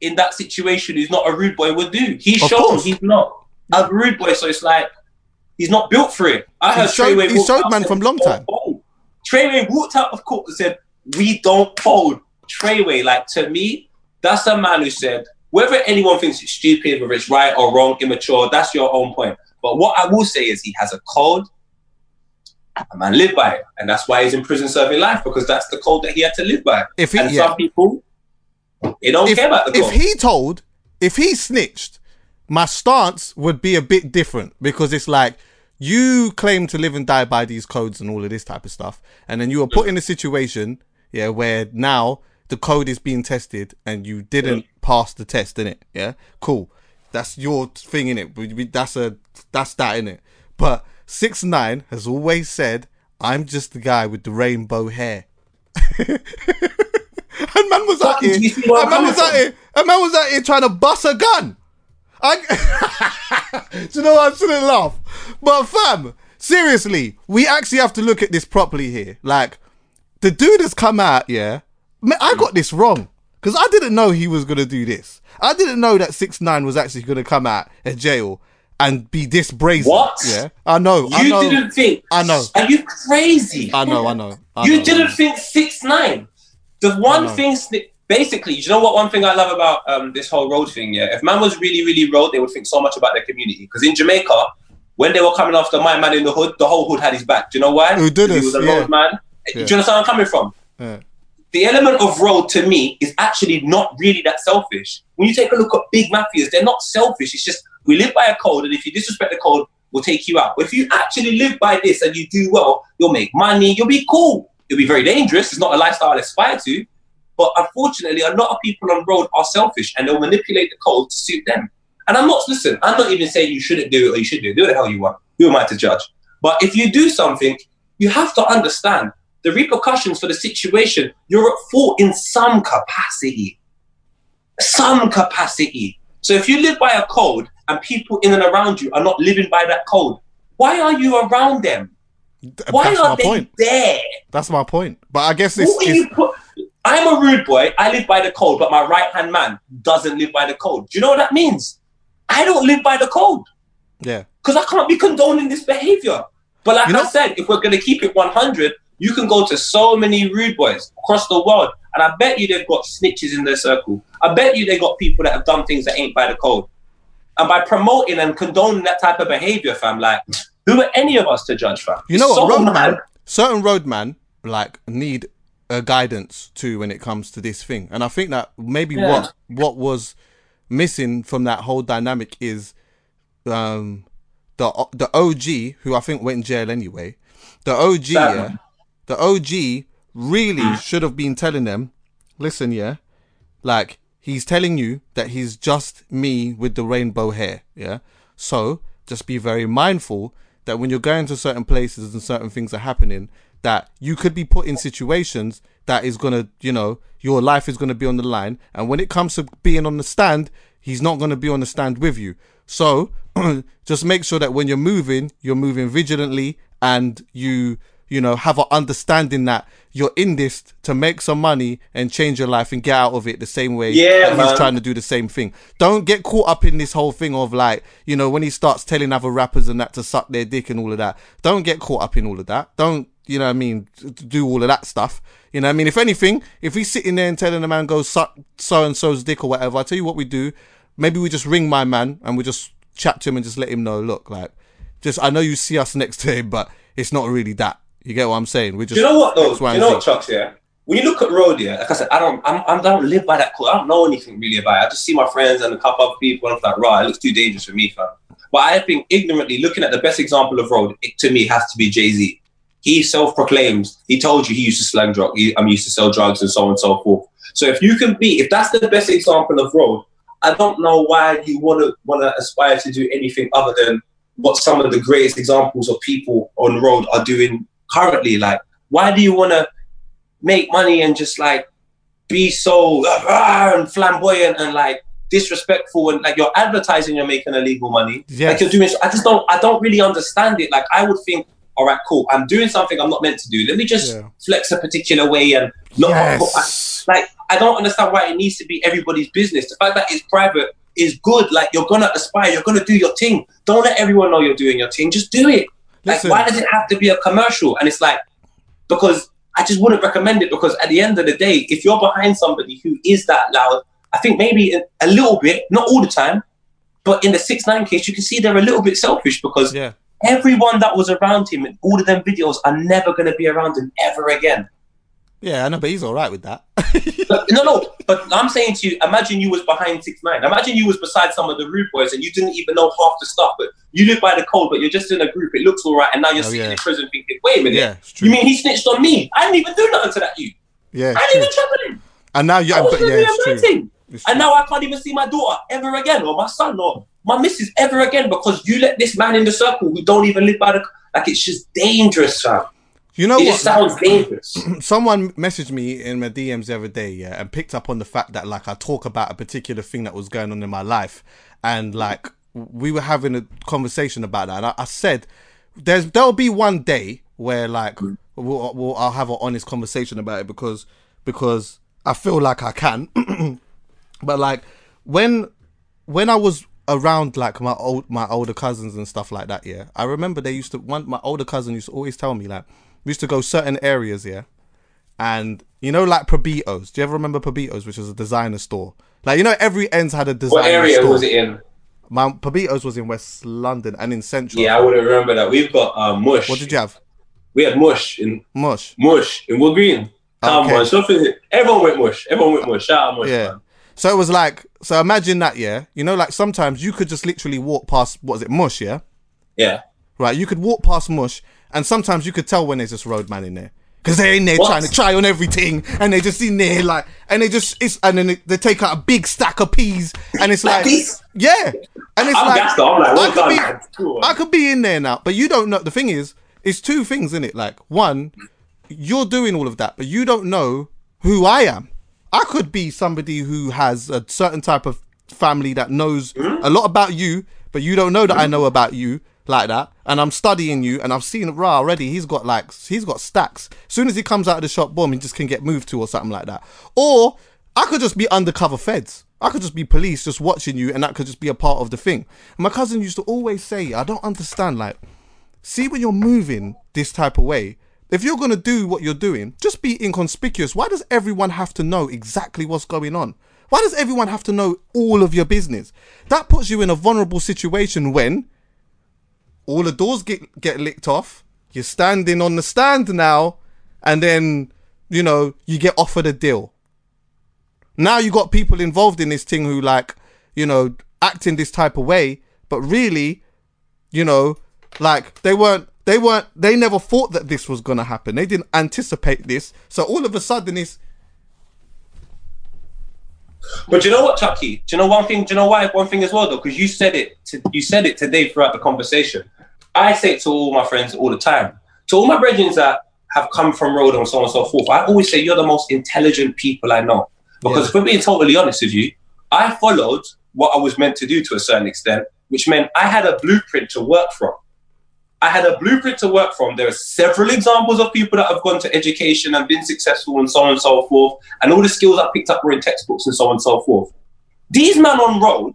in that situation who's not a rude boy would do. He's Of shown course. he's not a rude boy, so it's like He's not built for it. I heard showed- Treyway he showed man from long time." fold." Treyway walked out of court and said, "We don't fold." Treyway, like to me, that's a man who said, whether anyone thinks it's stupid, whether it's right or wrong, immature, that's your own point. But what I will say is he has a code. A man live by it, and that's why he's in prison serving life because that's the code that he had to live by. If he- and yeah. some people, they don't if, care about the code. if he told, if he snitched, my stance would be a bit different because it's like you claim to live and die by these codes and all of this type of stuff, and then you were put in a situation, yeah, where now the code is being tested and you didn't pass the test in it, yeah, cool, that's your thing in it. That's a that's that in it. But six nine has always said, "I'm just the guy with the rainbow hair." And man was out here. do you see where And man was out here. And man was out here trying to bust a gun. I, do you know what? I shouldn't laugh. But fam, seriously, we actually have to look at this properly here. Like, the dude has come out, yeah. Man, I got this wrong. Because I didn't know he was going to do this. I didn't know that 6 9 was actually going to come out of jail and be this brazen. What? Yeah. I know. I You know. didn't think. I know. Are you crazy? I know. I know. I you know, didn't think six nine. The one thing, basically, you know what? One thing I love about um, this whole road thing, yeah. If man was really, really road, they would think so much about their community. Because in Jamaica, when they were coming after my man in the hood, the whole hood had his back. Do you know why? Who did 'Cause He this? was a Yeah. road man. Yeah. Do you understand where I'm coming from? Yeah. The element of road to me is actually not really that selfish. When you take a look at big mafias, they're not selfish. It's just we live by a code, and if you disrespect the code, we'll take you out. But if you actually live by this and you do well, you'll make money, you'll be cool. It'll be very dangerous. It's not a lifestyle I aspire to. But unfortunately, a lot of people on road are selfish and they'll manipulate the code to suit them. And I'm not, listen, I'm not even saying you shouldn't do it or you should do it. Do the hell you want. Who am I to judge? But if you do something, you have to understand the repercussions for the situation. You're at fault in some capacity. Some capacity. So if you live by a code and people in and around you are not living by that code, why are you around them? Why That's are they point. there? That's my point. But I guess it's, it's put? I'm a rude boy. I live by the code, but my right hand man doesn't live by the code. Do you know what that means? I don't live by the code yeah. because I can't be condoning this behavior. But like You know- I said, if we're going to keep it 100, you can go to so many rude boys across the world, and I bet you they've got snitches in their circle. I bet you they've got people that have done things that ain't by the code. And by promoting and condoning that type of behavior, fam, like who are any of us to judge, fam? You know It's what, so roadman? Certain roadman like need a guidance too when it comes to this thing, and I think that maybe Yeah. what what was missing from that whole dynamic is um the the OG who I think went in jail anyway. The OG, yeah. The OG really mm. should have been telling them, listen, yeah, like he's telling you that he's just me with the rainbow hair, yeah. So just be very mindful that when you're going to certain places and certain things are happening, that you could be put in situations that is gonna, you know, your life is gonna be on the line. And when it comes to being on the stand, he's not gonna be on the stand with you. So just make sure that when you're moving, you're moving vigilantly and you you know, have an understanding that you're in this to make some money and change your life and get out of it the same way Yeah, he's trying to do the same thing. Don't get caught up in this whole thing of like, you know, when he starts telling other rappers and that to suck their dick and all of that. Don't get caught up in all of that. Don't, you know what I mean, do all of that stuff. You know what I mean? If anything, if he's sitting there and telling the man go suck so and so's dick or whatever, I tell you what we do. Maybe we just ring my man and we just chat to him and just let him know, look, like, just I know you see us next to him, but it's not really that. You get what I'm saying? We just Do you know what though? X, Y, Do you know what. Chucks? Yeah. When you look at road, yeah, like I said, I don't, I'm, I'm, don't live by that code. I don't know anything really about it. I just see my friends and a couple of people, and I'm like, right, it looks too dangerous for me, fam. But I think ignorantly looking at the best example of road, it, to me, has to be Jay Z. He self-proclaims. He told you he used to slang drug. He, um, I'm used to sell drugs and so on and so forth. So if you can be, if that's the best example of road, I don't know why you want to want to aspire to do anything other than what some of the greatest examples of people on road are doing currently. Like, why do you want to make money and just like be so ah, and flamboyant and like disrespectful and like you're advertising you're making illegal money? Yes. Like you're doing. I just don't. I don't really understand it. Like I would think. All right, cool. I'm doing something I'm not meant to do. Let me just Yeah. flex a particular way and not Yes. like I don't understand why it needs to be everybody's business. The fact that it's private is good. Like you're gonna aspire, you're gonna do your thing. Don't let everyone know you're doing your thing. Just do it. Like why does it have to be a commercial? And it's like because I just wouldn't recommend it because at the end of the day, if you're behind somebody who is that loud, I think maybe a- a little bit, not all the time, but in the six nine case, you can see they're a little bit selfish because Yeah. everyone that was around him in all of them videos are never going to be around him ever again. Yeah, I know, but he's all right with that. No, no, but I'm saying to you, imagine you was behind six nine. Imagine you was beside some of the rude boys and you didn't even know half the stuff, but you live by the code, but you're just in a group. It looks all right, and now you're Oh, sitting yeah. in prison thinking, wait a minute, yeah, it's true. you mean he snitched on me? I didn't even do nothing to that you. yeah, I didn't true. even trouble him. And now you, I was but yeah, really it's true. amazing. It's And true. now I can't even see my daughter ever again, or my son, or my missus ever again because you let this man in the circle who don't even live by the. Like it's just dangerous, fam. You know It what? just sounds dangerous. someone messaged me in my DMs the other day, yeah, and picked up on the fact that like I talk about a particular thing that was going on in my life, and like we were having a conversation about that, and I, I said there's there'll be one day where like we'll, we'll I'll have an honest conversation about it because because I feel like I can, but like when when I was around like my old my older cousins and stuff like that, yeah, I remember they used to one my older cousin used to always tell me like we used to go certain areas, yeah, and you know like Probitos. Do you ever remember Probitos, which is a designer store? Like you know every ends had a designer store. What area store. was it in? My Probitos was in West London and in Central. Yeah, I wouldn't remember that. We've got uh, Mush. What did you have? We had Mush in Mush. Mush in Wood Green. Come Okay. on, something. Everyone went Mush. Everyone went Mush. Shout out Mush, Yeah. man. So it was like so imagine that, yeah. You know, like sometimes you could just literally walk past what is it, Mush, yeah? Yeah. Right, you could walk past Mush, and sometimes you could tell when there's just roadman in there. Because they're in there What? trying to try on everything, and they just in there like, and they just it's, and then they, take out a big stack of peas, and it's like, Peas? yeah, and it's I'm like, gassed though. I'm like, I could done, be. Cool. I could be in there now, but you don't know. The thing is, it's two things in it. Like one, you're doing all of that, but you don't know who I am. I could be somebody who has a certain type of family that knows hmm? a lot about you, but you don't know that I hmm? know about you like that. And I'm studying you, and I've seen Ra already. He's got like he's got stacks. As soon as he comes out of the shop, boom, he just can get moved to or something like that. Or I could just be undercover feds. I could just be police just watching you, and that could just be a part of the thing. And my cousin used to always say, I don't understand, like, see when you're moving this type of way, if you're gonna do what you're doing, just be inconspicuous. Why does everyone have to know exactly what's going on? Why does everyone have to know all of your business? That puts you in a vulnerable situation when all the doors get get licked off. You're standing on the stand now, and then you know you get offered a deal. Now you got people involved in this thing who like you know act in this type of way, but really, you know, like they weren't they weren't they never thought that this was gonna happen. They didn't anticipate this. So all of a sudden it's But do you know what, Chuckie? Do you know one thing? Do you know why? One thing as well, though, because you said it. To, you said it today throughout the conversation. I say it to all my friends all the time. To all my brethren that have come from road and so on and so forth. I always say you're the most intelligent people I know. Because Yeah. if I'm being totally honest with you, I followed what I was meant to do to a certain extent, which meant I had a blueprint to work from. I had a blueprint to work from. There are several examples of people that have gone to education and been successful and so on and so forth. And all the skills I picked up were in textbooks and so on and so forth. These men on road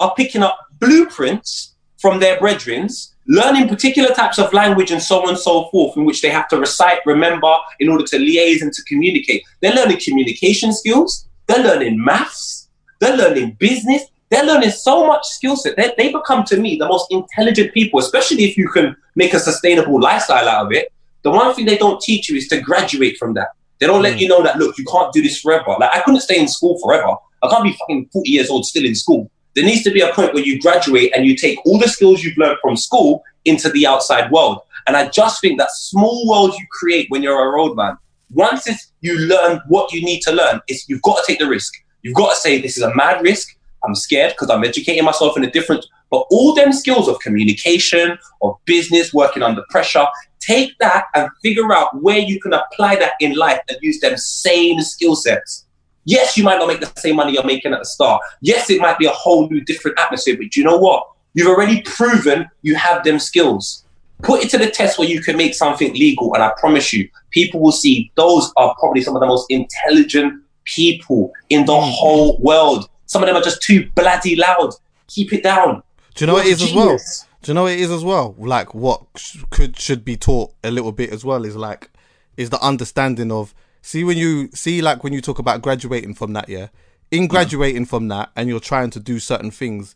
are picking up blueprints from their brethrens, learning particular types of language and so on and so forth, in which they have to recite, remember, in order to liaise and to communicate. They're learning communication skills, they're learning maths, they're learning business, they're learning so much skill set. They, they become to me the most intelligent people, especially if you can make a sustainable lifestyle out of it. The one thing they don't teach you is to graduate from that. They don't let hmm. you know that look, you can't do this forever. Like I couldn't stay in school forever. I can't be fucking 40 years old still in school. There needs to be a point where you graduate and you take all the skills you've learned from school into the outside world. And I just think that small world you create when you're a roadman, once you learn what you need to learn, it's, you've got to take the risk. You've got to say this is a mad risk. I'm scared because I'm educating myself in a different. But all them skills of communication, of business, working under pressure, take that and figure out where you can apply that in life and use them same skill sets. Yes, you might not make the same money you're making at the start. Yes, it might be a whole new different atmosphere, but you know what? You've already proven you have them skills. Put it to the test where you can make something legal, and I promise you, people will see those are probably some of the most intelligent people in the mm. whole world. Some of them are just too bloody loud. Keep it down. Do you know what it You're as well? Do you know what it is as well? Like what sh- could should be taught a little bit as well is like is the understanding of see when you see like when you talk about graduating from that yeah? In graduating from that and you're trying to do certain things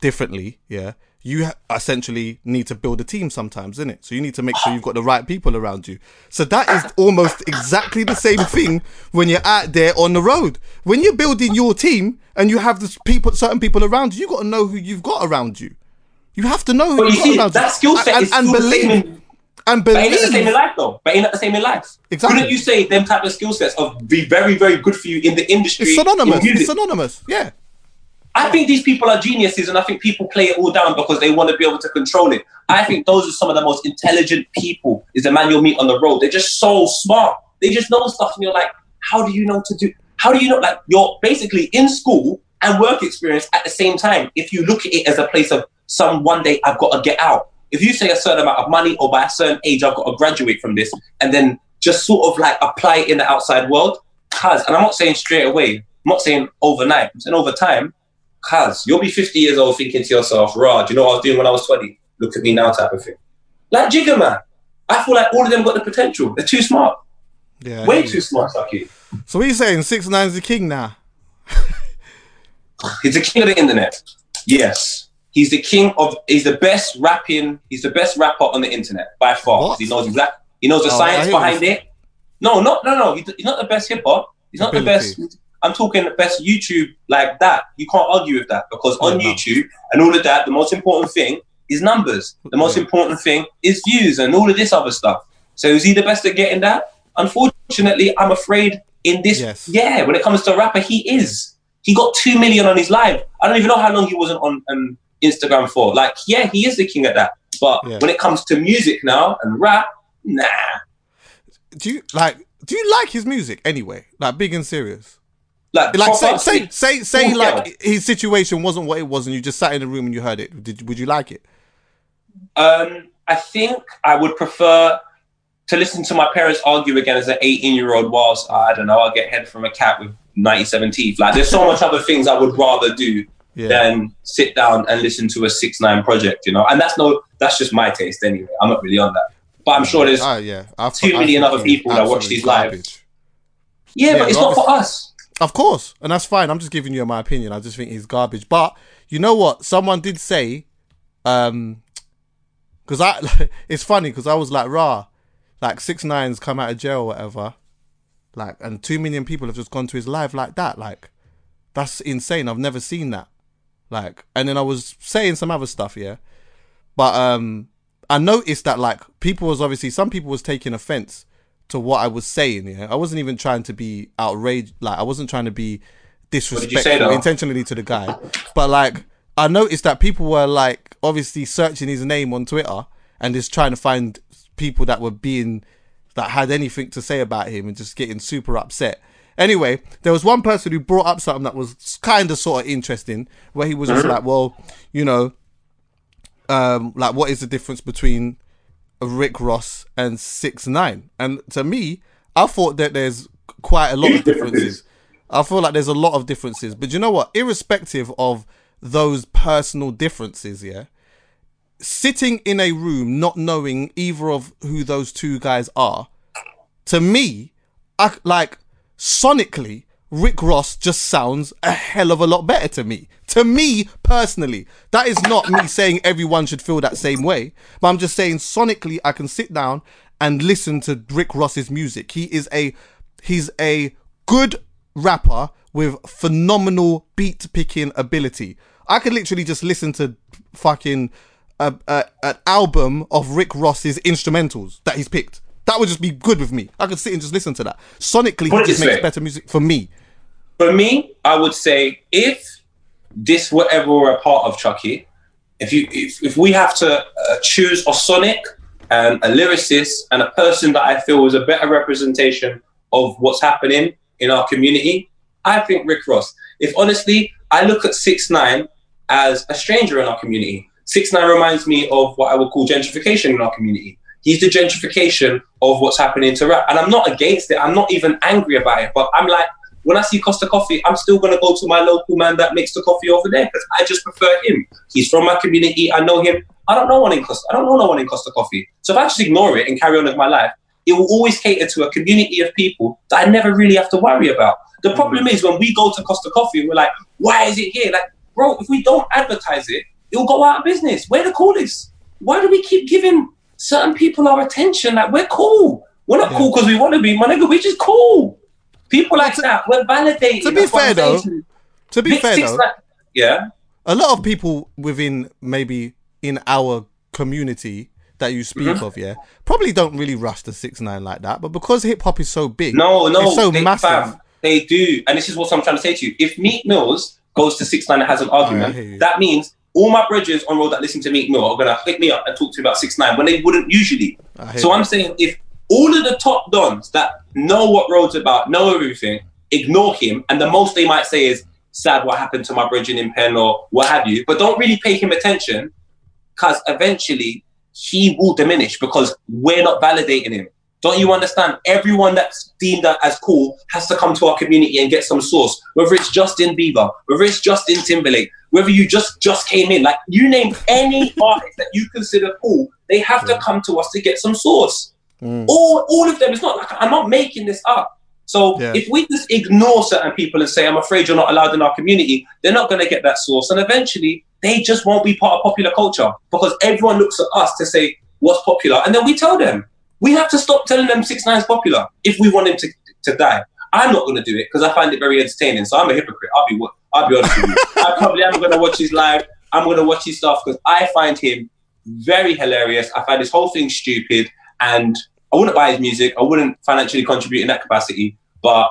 differently yeah you ha- essentially need to build a team sometimes isn't it so you need to make sure you've got the right people around you. So that is almost exactly the same thing when you're out there on the road. When you're building your team and you have this people certain people around you you got to know who you've got around you. You have to know who But you've got around that you. skill set and, is and still same believe But ain't that the same in life though? But ain't that the same in life? Exactly. Couldn't you say them type of skill sets are be very, very good for you in the industry? it's synonymous in it's synonymous yeah I think these people are geniuses, and I think people play it all down because they want to be able to control it. I think those are some of the most intelligent people. Is the man you'll meet on the road? They're just so smart. They just know stuff, and you're like, how do you know to do? How do you know? Like you're basically in school and work experience at the same time. If you look at it as a place of some one day I've got to get out. If you say a certain amount of money or by a certain age I've got to graduate from this, and then just sort of like apply it in the outside world, cause and I'm not saying straight away. I'm not saying overnight. I'm saying over time. Cuz you'll be 50 years old thinking to yourself, Rah, do you know what I was doing when I was 20? Look at me now, type of thing. Like Jigga Man. I feel like all of them got the potential. They're too smart. yeah Way too smart, Saki. so what are you saying six nine's the king now He's the king of the internet. Yes. He's the king of he's the best rapping, he's the best rapper on the internet by far. He knows exact he knows the Oh, science behind this. it. No, not no no, he's, he's not the best hip hop. He's not the best I'm talking the best YouTube like that. You can't argue with that because on no. YouTube and all of that, the most important thing is numbers. The most Yeah. important thing is views and all of this other stuff. So is he the best at getting that? Unfortunately, I'm afraid in this Yes. yeah, when it comes to rapper, he is. He got two million on his live. I don't even know how long he wasn't on um, Instagram for. Like, yeah, he is the king at that. But Yeah. when it comes to music now and rap, nah. do you like do you like his music anyway like big and serious Like, like say say say say like his situation wasn't what it was and you just sat in the room and you heard it did would you like it Um, I think I would prefer to listen to my parents argue again as an 18 year old whilst, I don't know, I get head from a cat with 97 teeth. Like, there's so much other things I would rather do yeah than sit down and listen to a 6 9 project, you know? And that's no, that's just my taste anyway. I'm not really on that. But I'm sure there's, Ah, yeah I've, two million other people that watch these live. yeah, yeah, but it's not for us. Of course, and that's fine. I'm just giving you my opinion. I just think he's garbage. But you know what? Someone did say, um, because I, it's funny because I was like, rah, like six nines come out of jail or whatever, like, and two million people have just gone to his live like that. Like, that's insane. I've never seen that. Like, and then I was saying some other stuff, yeah, but um, I noticed that like people was obviously some people was taking offense to what I was saying. Yeah, I wasn't even trying to be outraged. Like I wasn't trying to be disrespectful intentionally to the guy. But like I noticed that people were like obviously searching his name on Twitter and just trying to find people that were being that had anything to say about him and just getting super upset. Anyway, there was one person who brought up something that was kind of sort of interesting, where he was just like, "Well, you know, um, like what is the difference between Rick Ross and Six Nine? And to me, I thought that there's quite a lot of differences. I feel like there's a lot of differences. But you know what? Irrespective of those personal differences, yeah, sitting in a room not knowing either of who those two guys are, to me, I like sonically, Rick Ross just sounds a hell of a lot better to me. To me personally, that is not me saying everyone should feel that same way, but I'm just saying sonically, I can sit down and listen to Rick Ross's music. He is a he's a good rapper with phenomenal beat picking ability. I could literally just listen to fucking a, a, an album of Rick Ross's instrumentals that he's picked. That would just be good with me. I could sit and just listen to that. Sonically, Put he just makes way. better music for me. For me, I would say if this were ever a part of Chuckie, if you if, if we have to uh, choose a sonic and a lyricist and a person that I feel is a better representation of what's happening in our community, I think Rick Ross. If honestly, I look at Six Nine as a stranger in our community. Six Nine reminds me of what I would call gentrification in our community. He's the gentrification of what's happening to rap, and I'm not against it. I'm not even angry about it, but I'm like, when I see Costa Coffee, I'm still gonna go to my local man that makes the coffee over there because I just prefer him. He's from my community. I know him. I don't know one in Costa. I don't know no one in Costa Coffee. So if I just ignore it and carry on with my life, it will always cater to a community of people that I never really have to worry about. The mm. problem is when we go to Costa Coffee we're like, why is it here? Like, bro, if we don't advertise it, it'll go out of business. We're the coolest. Why do we keep giving certain people our attention? Like, we're cool. We're not Yeah. cool because we want to be, my nigga. We're just cool. People like that, we're validating. To be That's fair, though. To be Big fair though, Nine- yeah. a lot of people within maybe in our community that you speak Mm-hmm. of, yeah, probably don't really rush the six nine like that. But because hip hop is so big, No, no, it's so they, massive. fam, they do. And this is what I'm trying to say to you. If Meek Mills goes to 6 9 and has an argument, you. that means all my bridges on road that listen to Meek Mill are going to hit me up and talk to me about 6 9 when they wouldn't usually. So you. I'm saying if all of the top dons that know what road's about, know everything, ignore him, and the most they might say is, sad what happened to my bridging in pen or what have you, but don't really pay him attention because eventually he will diminish because we're not validating him. Don't you understand? Everyone that's deemed as cool has to come to our community and get some source. Whether it's Justin Bieber, whether it's Justin Timberlake, whether you just just came in, like you name any artist that you consider cool, they have to come to us to get some source. Mm. All all of them. It's not like I'm not making this up. So Yeah. if we just ignore certain people and say, I'm afraid you're not allowed in our community, they're not going to get that source. And eventually, they just won't be part of popular culture because everyone looks at us to say, what's popular? And then we tell them. We have to stop telling them 6 9 is popular if we want him to, to die. I'm not going to do it because I find it very entertaining. So I'm a hypocrite. I'll be, I'll be honest with you. I probably am going to watch his live. I'm going to watch his stuff because I find him very hilarious. I find this whole thing stupid. And I wouldn't buy his music. I wouldn't financially contribute in that capacity. But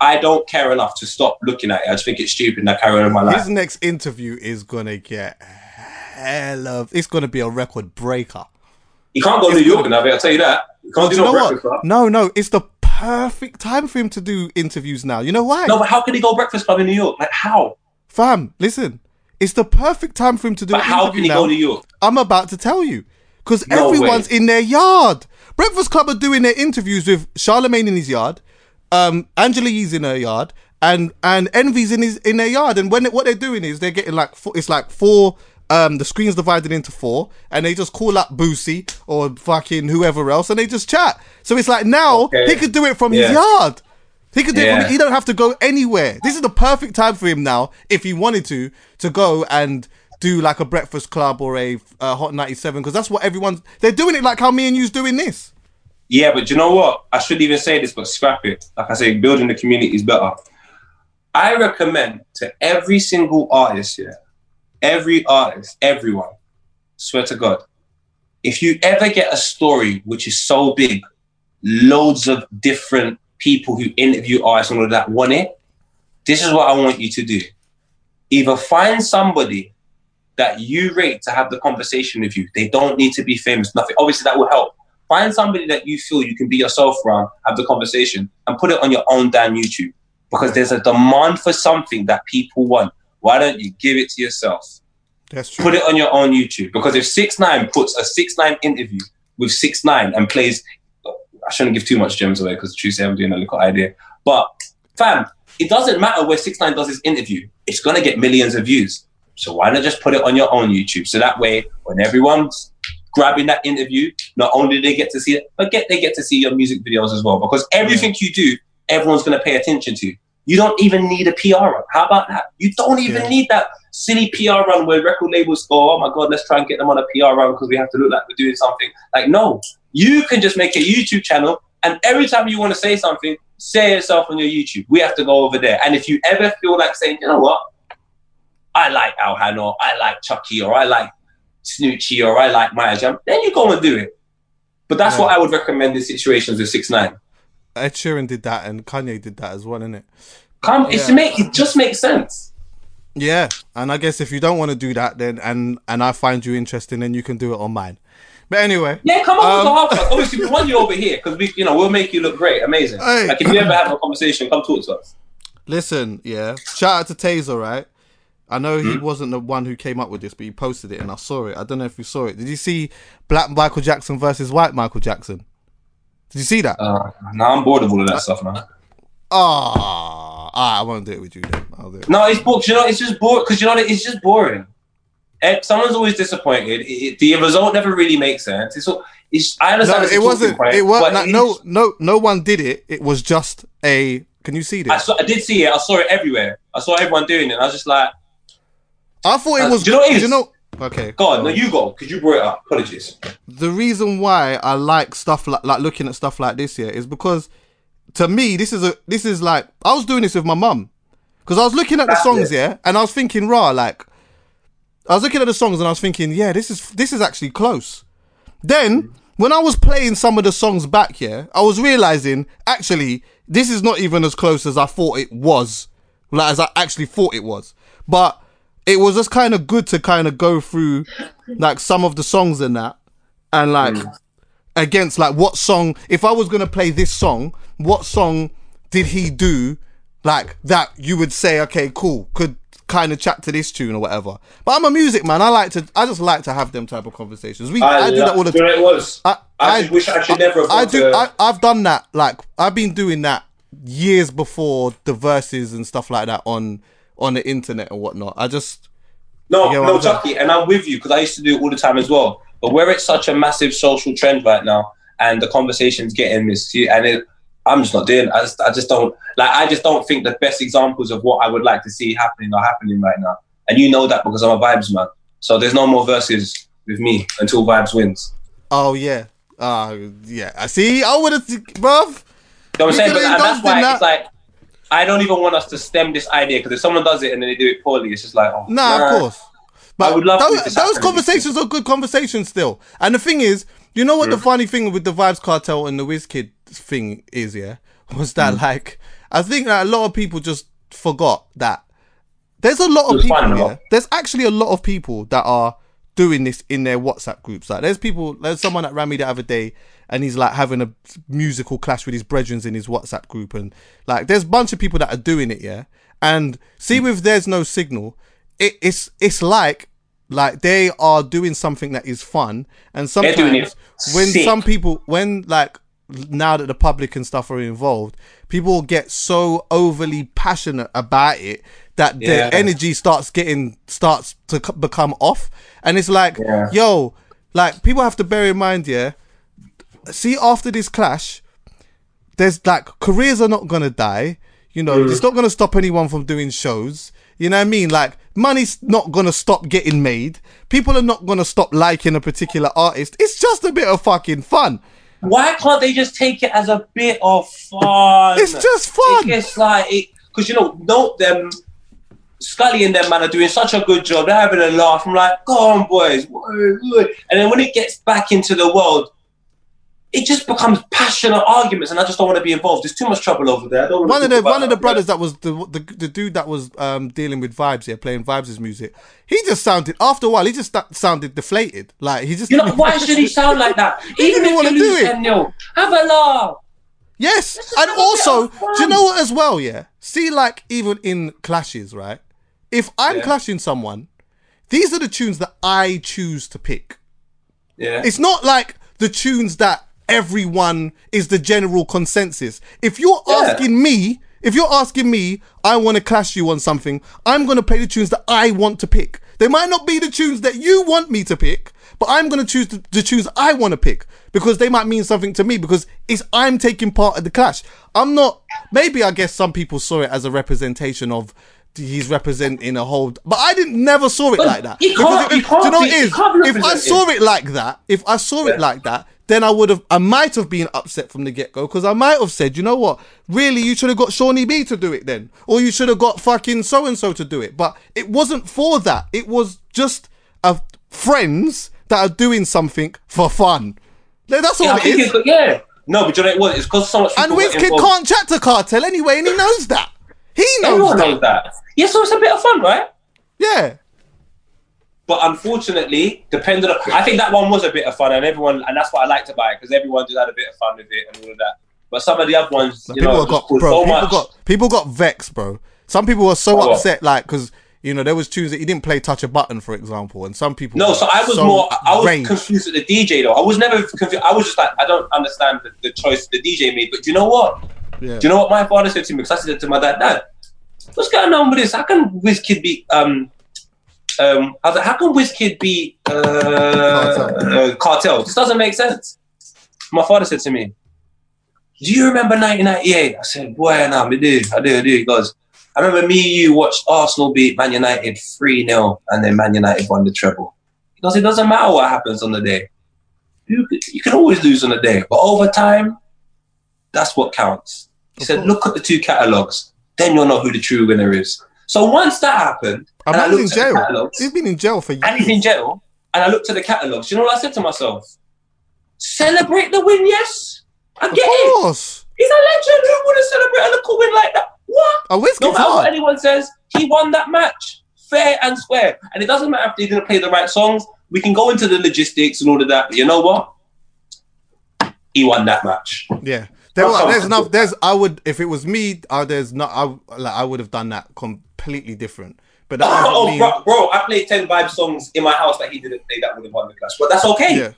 I don't care enough to stop looking at it. I just think it's stupid and I carry on my life. His next interview is gonna get hell of. It's gonna be a record breaker. He can't go to New York now, I'll tell you that. He can't Do do no breakfast club. No, no, it's the perfect time for him to do interviews now. You know why? No, but how can he go breakfast club in New York? Like how? Fam, listen, it's the perfect time for him to do But how can he now. go to New York? I'm about to tell you. Because No everyone's way. in their yard. Breakfast Club are doing their interviews with Charlemagne in his yard, um, Angela Yee's in her yard, and and Envy's in his in their yard. And when what they're doing is they're getting like four, it's like four. Um, the screen's divided into four, and they just call up Boosie or fucking whoever else, and they just chat. So it's like now Okay. he could do it from Yeah. his yard. He could do it. From, he don't have to go anywhere. This is the perfect time for him now, if he wanted to, to go and do like a Breakfast Club or a uh, Hot 97, because that's what everyone's. They're doing it like how me and you's doing this. Yeah, but you know what? I shouldn't even say this, but scrap it. Like I say, building the community is better. I recommend to every single artist here, every artist, everyone, swear to God, if you ever get a story which is so big, loads of different people who interview artists and all that want it, this is what I want you to do. Either find somebody that you rate to have the conversation with you. They don't need to be famous, nothing. Obviously, that will help. Find somebody that you feel you can be yourself around, have the conversation, and put it on your own damn YouTube. Because there's a demand for something that people want. Why don't you give it to yourself? That's true. Put it on your own YouTube. Because if Six Nine puts a Six Nine interview with Six Nine and plays, I shouldn't give too much gems away because Tuesday I'm doing a little idea. But fam, it doesn't matter where Six Nine does his interview. It's gonna get millions of views. So why not just put it on your own YouTube? So that way, when everyone's grabbing that interview, not only do they get to see it, but get they get to see your music videos as well. Because everything you do, everyone's gonna pay attention to. You don't even need a PR run. How about that? You don't even Yeah. need that silly PR run where record labels go, oh my god, let's try and get them on a PR run because we have to look like we're doing something. Like, no, you can just make a YouTube channel, and every time you want to say something, say it yourself on your YouTube. We have to go over there. And if you ever feel like saying, you know what, I like Alhan or I like Chuckie or I like Snoochie or I like Maya Jama, then you go and do it. But that's Yeah. what I would recommend in situations with six nine. Ed Sheeran did that and Kanye did that as well, innit? Come, it's Yeah. make it just makes sense. Yeah, and I guess if you don't want to do that, then and and I find you interesting, then you can do it on mine. But anyway, Yeah, come on, Um, half us. Obviously, we want you over here because we, you know, we'll make you look great, amazing. Hey. Like if you ever have a conversation, come talk to us. listen, yeah. Shout out to Taser, right? I know he wasn't the one who came up with this, but he posted it and I saw it. I don't know if you saw it. Did you see Black Michael Jackson versus White Michael Jackson? Did you see that? Uh, now I'm bored of all of that stuff, man. Ah, I won't do it with you. Then I'll do it. No, it's boring. You know, it's just boring because you know it's just boring. Someone's always disappointed. It, it- the result never really makes sense. It's, all, it's I No, understand. it's it wasn't. point, It was like, no, no, no one did it. It was just a. Can you see I, this? saw, I did see it. I saw it everywhere. I saw everyone doing it. And I was just like, I thought it Uh, was. do you know what it is? you know? Okay. "Go on, no, you go," because you brought it up. Apologies. the reason why I like stuff like like looking at stuff like this here is because to me this is a this is like I was doing this with my mum because I was looking at the songs it. yeah and I was thinking raw like I was looking at the songs and I was thinking yeah this is this is actually close. Then when I was playing some of the songs back here I was realizing actually this is not even as close as I thought it was like as I actually thought it was but it was just kind of good to kind of go through like some of the songs in that and like mm. against like what song if I was gonna play this song, what song did he do like that you would say, okay, cool, could kind of chat to this tune or whatever. But I'm a music man. I like to I just like to have them type of conversations. We I, do that all the time. it was. I, I, just wish I should never have I do. to- I, I've done that. Like I've been doing that years before the verses and stuff like that on on the internet and whatnot. I just No, You no, Chuckie, and I'm with you because I used to do it all the time as well. But where it's such a massive social trend right now, and the conversation's getting this, and it, I'm just not doing. I just, I just don't like. I just don't think the best examples of what I would like to see happening are happening right now. And you know that because I'm a vibes man. So there's no more verses with me until vibes wins. oh yeah. Uh yeah. I see. I would have, bruv. You know what I'm saying? But and that's why that. it's like I don't even want us to stem this idea because if someone does it and then they do it poorly, it's just like oh Nah, of course. But I would love those, conversations are good conversations still. And the thing is, you know what the funny thing with the Vybz Kartel and the WizKid thing is, yeah? Was that Mm. like, I think that a lot of people just forgot that there's a lot of people, yeah? There's actually a lot of people that are doing this in their WhatsApp groups. Like, there's people, there's someone that ran me the other day and he's like having a musical clash with his brethren in his WhatsApp group. And like, there's a bunch of people that are doing it, yeah? And see, with There's No Signal, it, it's it's like like they are doing something that is fun and They're doing it sometimes when sick. some people when like now that the public and stuff are involved people get so overly passionate about it that Yeah. their energy starts getting starts to c- become off and it's like Yeah. yo like people have to bear in mind yeah see after this clash there's like careers are not gonna die. You know, Mm. it's not gonna stop anyone from doing shows. You know what I mean? Like money's not gonna stop getting made. People are not gonna stop liking a particular artist. It's just a bit of fucking fun. Why can't they just take it as a bit of fun? It's just fun. It's like because you know, no them Scully and them man are doing such a good job. They're having a laugh. I'm like, go on, boys. And then when it gets back into the world, it just becomes passionate arguments, and I just don't want to be involved. There's too much trouble over there. I don't wanna One of the one of the brothers that was the, the the dude that was um dealing with vibes here, playing vibes' music. He just sounded after a while. He just sta- sounded deflated. Like he just You know why should he sound like that? He Even didn't if wanna you do it. 10 0 have a laugh. Yes, and have a bit also, do you know what as well? Yeah, see, like even in clashes, right? If I'm Yeah. clashing someone, these are the tunes that I choose to pick. Yeah. It's not like the tunes that everyone is the general consensus. If you're Yeah. asking me, if you're asking me, I want to clash you on something, I'm going to play the tunes that I want to pick. They might not be the tunes that you want me to pick, but I'm going to choose the, the tunes I want to pick because they might mean something to me because it's I'm taking part of the clash. I'm not. Maybe I guess some people saw it as a representation of. He's representing a whole, but I didn't never saw it But like that. Because can't- if- do you know be- what it is? If I saw it like that, if I saw it like that, then I would have, I might have been upset from the get go because I might have said, you know what, really, you should have got Shawnee B to do it then, or you should have got fucking so and so to do it. But it wasn't for that. It was just a friends that are doing something for fun. That's all Yeah, it it's, yeah. No, but you know what? It's because so much And WizKid can't chat to Kartel anyway, and he knows that. He knows Everyone that. knows that. Yeah, so it's a bit of fun, right? Yeah. But unfortunately, depending on, I think that one was a bit of fun, and everyone, and that's what I liked about it because everyone just had a bit of fun with it and all of that. But some of the other ones, you people know, got bro. so people much. got people got vexed, bro. Some people were so Oh, upset, like because you know there was tunes that he didn't play touch a button, for example, and some people. no, so I was so more, I was raged. confused at the DJ though. I was never confused. I was just like, I don't understand the, the choice the DJ made. But do you know what? Yeah. Do you know what my father said to me? Because I said to my dad, Dad, what's going on with this? How can Wizkid be um um I was like, how can Wizkid be uh Kartel. uh, Kartel? This doesn't make sense. My father said to me, Do you remember 1998? I said, Boy, nah, me do, I do, I do. He goes, I remember me and you watched Arsenal beat Man United 3 0 and then Man United won the treble. Because It doesn't matter what happens on the day. You, you can always lose on the day, but over time, that's what counts. He Of said, course. Look at the two catalogues, then you'll know who the true winner is. So once that happened, and I in looked at the jail. catalogues, He's been in jail for years. and he's in jail, and I looked at the catalogues, you know what I said to myself? Celebrate the win, yes. I Of get it. course. He's a legend. Who would have celebrated a little win like that? What? A No matter what anyone says, he won that match. Fair and square. And it doesn't matter if they didn't play the right songs. We can go into the logistics and all of that. But you know what? He won that match. Yeah. There, were, how there's I enough. There's. I would if it was me. Uh, there's not. I like. I would have done that completely different. But that Oh, mean. bro, bro, I played 10 vibe songs in my house that he didn't play that would have won the clash. But that's okay. Yeah.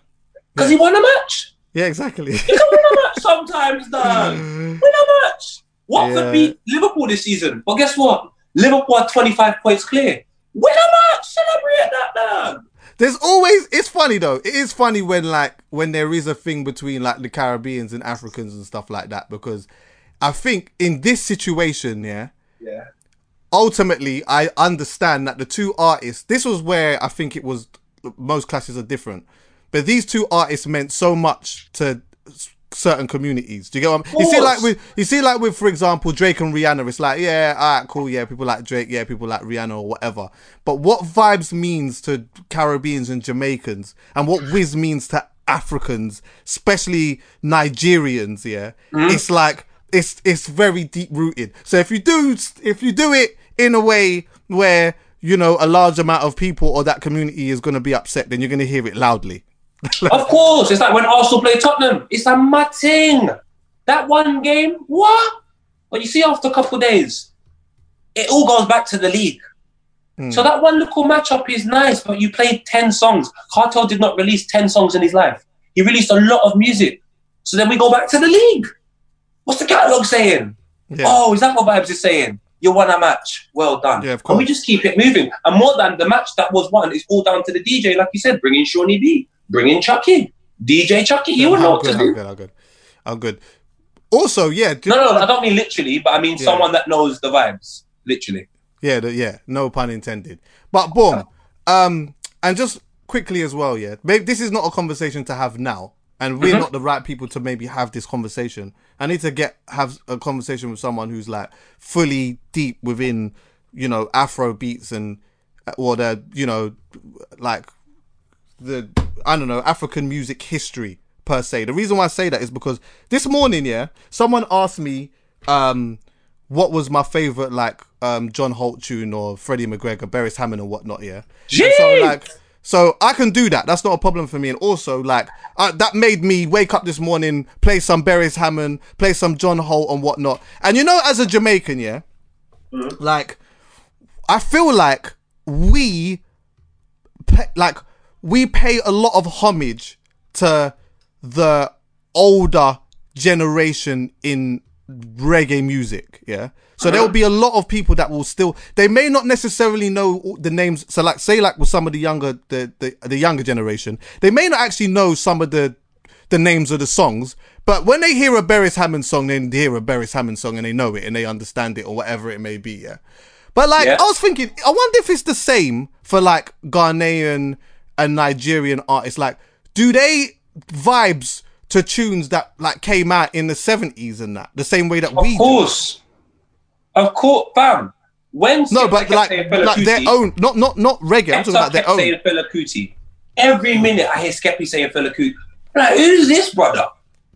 Because he won a match. Yeah. Exactly. You can win a match sometimes, dog. Win a match. What Yeah. beat Liverpool this season. But guess what? Liverpool are 25 points clear. Win a match. Celebrate that, dog. There's always it's funny though. It is funny when like when there is a thing between like the Caribbeans and Africans and stuff like that because I think in this situation, yeah, Yeah. ultimately I understand that the two artists this was where I think it was most classes are different. But these two artists meant so much to certain communities. Do you get what I'm, you see like with you see like with for example Drake and Rihanna it's like yeah, all right, cool, yeah, people like Drake, yeah, people like Rihanna or whatever. But what Vybz means to Caribbeans and Jamaicans and what Wiz means to Africans, especially Nigerians, yeah, mm-hmm. it's like it's it's very deep rooted. So if you do if you do it in a way where you know a large amount of people or that community is going to be upset, then you're going to hear it loudly. Of course, it's like when Arsenal play Tottenham. It's a mad thing. That one game, what? But you see, after a couple of days, it all goes back to the league. Hmm. So that one little matchup is nice, but you played 10 songs. Kartel did not release 10 songs in his life. He released a lot of music. So then we go back to the league. What's the catalogue saying? Yeah. Oh, is that what Vybz is saying? You won a match. Well done. Yeah, of course. And we just keep it moving. And more than the match that was won, it's all down to the DJ, like you said, bringing Shawnee B, bring in Chuckie, DJ Chuckie. You would know what good, to I'm do. good, I'm good. I'm good. Also, yeah, do- No, no, I don't mean literally, but I mean Yeah. someone that knows the vibes. Literally. Yeah, the, yeah, no pun intended. But boom, um, and just quickly as well, yeah. Maybe this is not a conversation to have now, and we're not the right people to maybe have this conversation. I need to get have a conversation with someone who's like fully deep within, you know, Afro beats and or the you know, like the I don't know African music history per se. The reason why I say that is because this morning, yeah, someone asked me um what was my favorite like um John Holt tune or Freddie McGregor, Beres Hammond and whatnot, yeah. And so like so I can do that. That's not a problem for me. And also like uh, that made me wake up this morning, play some Beres Hammond, play some John Holt and whatnot. And you know, as a Jamaican, yeah, like I feel like we like we pay a lot of homage to the older generation in reggae music yeah so there will be a lot of people that will still they may not necessarily know the names so like say like with some of the younger the the, the younger generation they may not actually know some of the the names of the songs but when they hear a Beres Hammond song they hear a Beres Hammond song and they know it and they understand it or whatever it may be yeah but like, Yeah. I was thinking, I wonder if it's the same for like Ghanaian and Nigerian artists. Like, do they vibes to tunes that like came out in the seventies and that the same way that Of we do? Of course. Of course, fam. When No, but like, like their own, not not not reggae. I'm talking about their own. saying Fela Kuti. Every minute I hear Skeppy saying Fela Kuti. Like, who's this brother?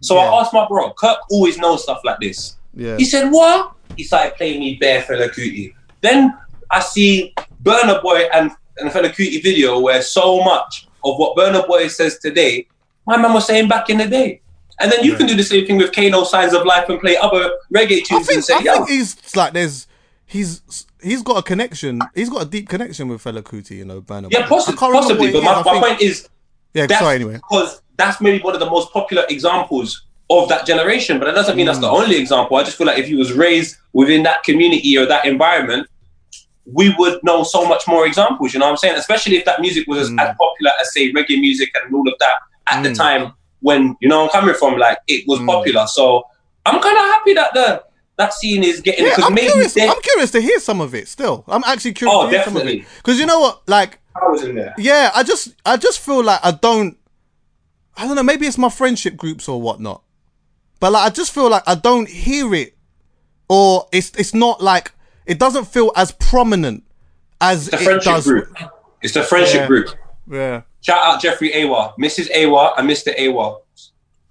So Yeah. I asked my bro, Kirk always knows stuff like this. Yeah, He said, what? He started playing me bare Fela Kuti. Then I see Burna Boy and, and Fela Kuti video where so much of what Burna Boy says today, my man was saying back in the day. And then you Yeah. can do the same thing with Kano Signs of Life and play other reggae I tunes and think say, I think he's like there's he's he's got a connection. He's got a deep connection with Fela Kuti. You know, Burna yeah, I can't possibly. But my. My point is, yeah, that's sorry. Anyway, because that's maybe one of the most popular examples of that generation. But that doesn't mean that's the mm. only example. I just feel like if he was raised within that community or that environment, we would know so much more examples. You know what I'm saying? Especially if that music was as, mm. as popular as say reggae music and all of that at the mm. time when you know I'm coming from. Like it was mm. popular. So I'm kind of happy that the that scene is getting Yeah, I'm maybe curious. I'm curious to hear some of it. Still, I'm actually curious Oh, to hear some of definitely. it because you know what, like, I was in there. yeah, I just, I just feel like I don't, I don't know. Maybe it's my friendship groups or whatnot, but like, I just feel like I don't hear it, or it's, it's not like it doesn't feel as prominent as The it friendship does. group. It's the friendship Yeah. group. Yeah, Shout out Jeffrey Awa, Mrs. Awa, and Mr. Awa.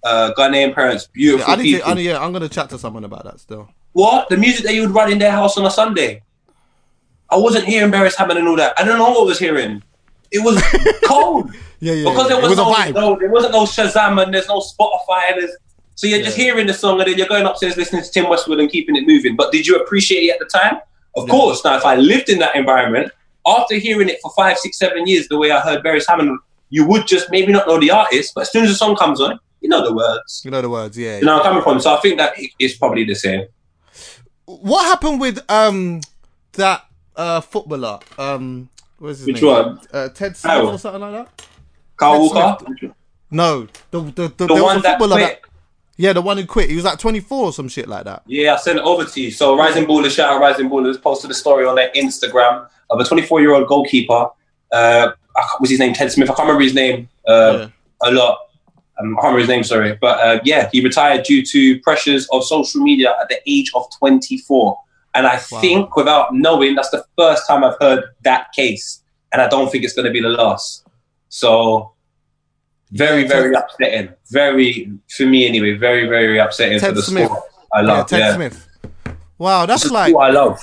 Uh, Ghanaian parents, beautiful yeah I need to, people. I, yeah, I'm gonna chat to someone about that still. what the music that you would run in their house on a Sunday? I wasn't hearing Beres Hammond and all that. I don't know what I was hearing. It was cold Yeah, yeah, because yeah. there It was, was no, no, there wasn't no Shazam and there's no Spotify and there's so you're just hearing the song and then you're going upstairs listening to Tim Westwood and keeping it moving. But did you appreciate it at the time? Of Yeah. course. Now, if I lived in that environment, after hearing it for five, six, seven years, the way I heard Beres Hammond, you would just maybe not know the artist, but as soon as the song comes on, you know the words. You know the words, yeah. You know I'm coming from. So I think that it's probably the same. What happened with um that uh footballer? Um, what's his Which name? one? Uh, Ted Smith or something like that. Carl Walker, No, the the, the, the one that footballer quit. Yeah, the one who quit. He was like 24 or some shit like that. Yeah, I sent it over to you. So Rising Ballers, shout out Rising Ballers, posted a story on their Instagram of a 24 year old goalkeeper. Uh, was his name Ted Smith? I can't remember his name uh, a lot. Um, I can't remember his name, sorry. But uh, yeah, he retired due to pressures of social media at the age of 24. And I Wow. think, without knowing, that's the first time I've heard that case. And I don't think it's going to be the last. So, very, very upsetting. Very, for me anyway, very, very upsetting Ted for the Smith. sport. I Yeah, love. Ted yeah. Smith. Wow, that's is like I love.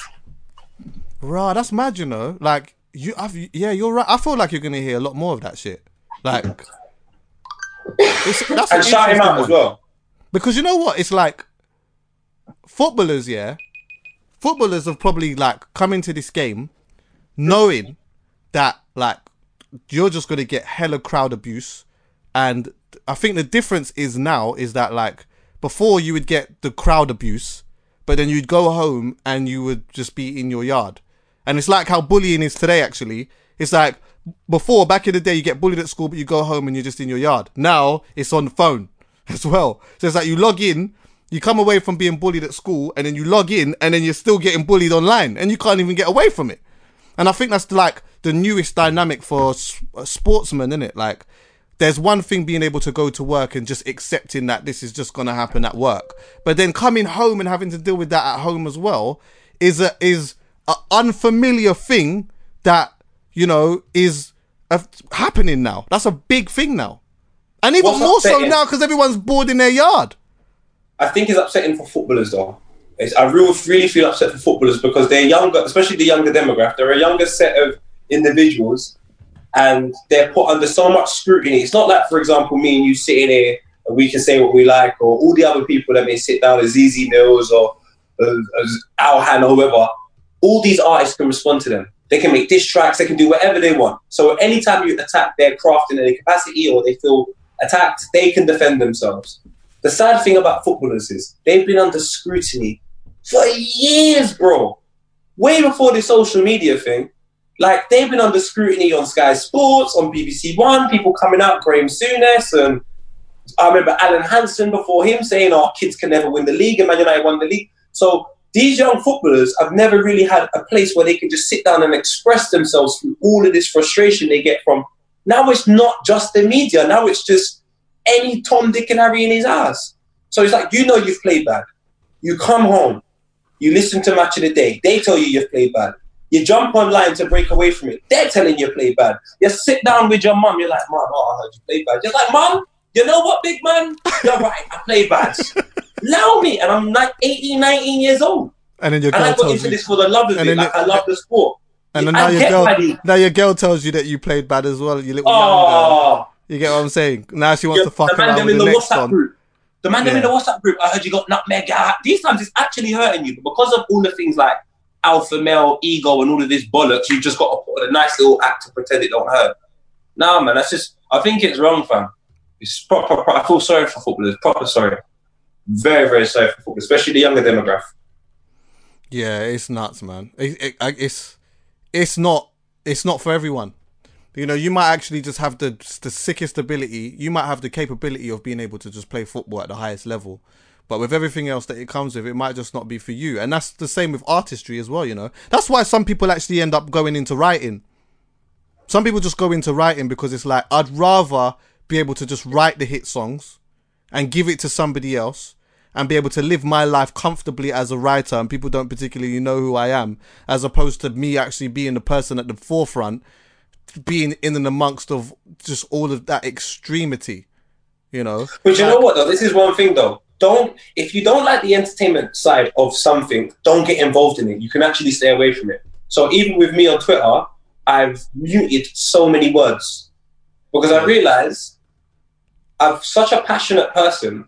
Raw, that's mad, you know. Like you, I've, yeah, you're right. I feel like you're gonna hear a lot more of that shit. Like, it's, that's And shout him out as well. because you know what? It's like footballers, yeah. Footballers have probably like come into this game knowing that like you're just gonna get hella crowd abuse, and I think the difference is now is that like before you would get the crowd abuse, but then you'd go home and you would just be in your yard, and it's like how bullying is today. Actually, it's like before back in the day you get bullied at school, but you go home and you're just in your yard. Now it's on the phone as well. So it's like you log in, you come away from being bullied at school, and then you log in, and then you're still getting bullied online, and you can't even get away from it. And I think that's like the newest dynamic for uh, sportsmen, isn't it? Like, there's one thing being able to go to work and just accepting that this is just gonna happen at work, but then coming home and having to deal with that at home as well is a is a unfamiliar thing that you know is uh, happening now. That's a big thing now, and even What's more so now because everyone's bored in their yard. I think it's upsetting for footballers though. It's, I really, really feel upset for footballers because they're younger, especially the younger demographic. They're a younger set of individuals, and they're put under so much scrutiny. It's not like, for example, me and you sitting here and we can say what we like, or all the other people that may sit down as Easy Mills or uh, Alhan or whoever. All these artists can respond to them. They can make diss tracks. They can do whatever they want. So anytime you attack their craft in any capacity or they feel attacked, they can defend themselves. The sad thing about footballers is they've been under scrutiny for years, bro. Way before the social media thing. Like they've been under scrutiny on Sky Sports, on BBC One, people coming out, Graham Souness, and I remember Alan Hansen before him saying, "Our kids can never win the league," and Man United won the league. So these young footballers have never really had a place where they can just sit down and express themselves through all of this frustration they get from. Now it's not just the media. Now it's just any Tom, Dick, and Harry in his ass. So it's like you know you've played bad. You come home, you listen to Match of the Day. They tell you you've played bad. You jump online to break away from it. They're telling you play bad. You sit down with your mum. You're like, mom, oh, I heard you play bad. You're like, Mum, you know what, big man? You're right. I play bad. Allow me. And I'm like 18, 19 years old. And then your And girl I got tells into you, this for the love of And it. then Like, I love the sport. and then I now your girl, now your girl tells you that you played bad as well. You little. Oh, You get what I'm saying? Now she wants Yeah, to fuck the around with in the the next WhatsApp one. group. The man them in the Yeah. WhatsApp group. I heard you got nutmeg. These times it's actually hurting you, but because of all the things like alpha male ego and all of this bollocks, you've just got to put on a nice little act to pretend it don't hurt. Nah, man, that's just. I think it's wrong, fam. It's proper. pro- I feel sorry for footballers. Proper sorry. very, very sorry for football, especially the younger demographic. Yeah, it's nuts, man. It, it, it's it's not it's not for everyone. You know, you might actually just have the the sickest ability. You might have the capability of being able to just play football at the highest level, but with everything else that it comes with, it might just not be for you. And that's the same with artistry as well. You know, that's why some people actually end up going into writing. Some people just go into writing because it's like I'd rather be able to just write the hit songs and give it to somebody else and be able to live my life comfortably as a writer and people don't particularly know who I am, as opposed to me actually being the person at the forefront, being in and amongst of just all of that extremity, you know. But you know what though? This is one thing though. Don't if you don't like the entertainment side of something, don't get involved in it. You can actually stay away from it. So even with me on Twitter, I've muted so many words because I realize I'm such a passionate person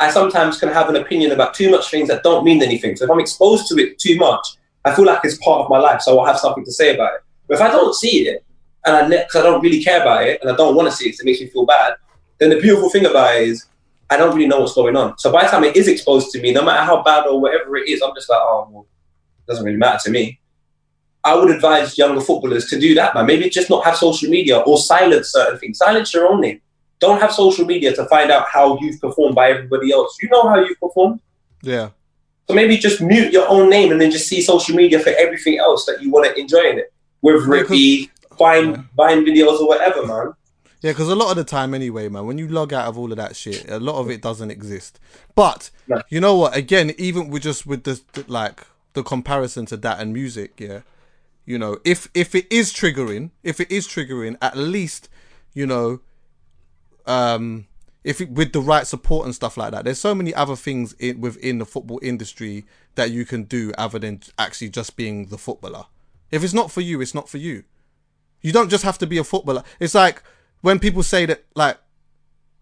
I sometimes can have an opinion about too much things that don't mean anything. So if I'm exposed to it too much, I feel like it's part of my life, so I'll have something to say about it. But if I don't see it, and I because I don't really care about it, and I don't want to see it, it makes me feel bad, then the beautiful thing about it is I don't really know what's going on. So by the time it is exposed to me, no matter how bad or whatever it is, I'm just like, oh, well, it doesn't really matter to me. I would advise younger footballers to do that, man. Maybe just not have social media or silence certain things. Silence your own name don't have social media to find out how you've performed by everybody else. You know how you've performed. Yeah. So maybe just mute your own name and then just see social media for everything else that you want to enjoy in it. Whether it be buying yeah. videos or whatever, man. Yeah, because a lot of the time, anyway, man, when you log out of all of that shit, a lot of it doesn't exist. But no. you know what? Again, even with just with the like the comparison to that and music, yeah, you know, if if it is triggering, if it is triggering, at least you know um, if it, with the right support and stuff like that. There's so many other things in, within the football industry that you can do other than actually just being the footballer. If it's not for you, it's not for you. You don't just have to be a footballer. It's like when people say that, like,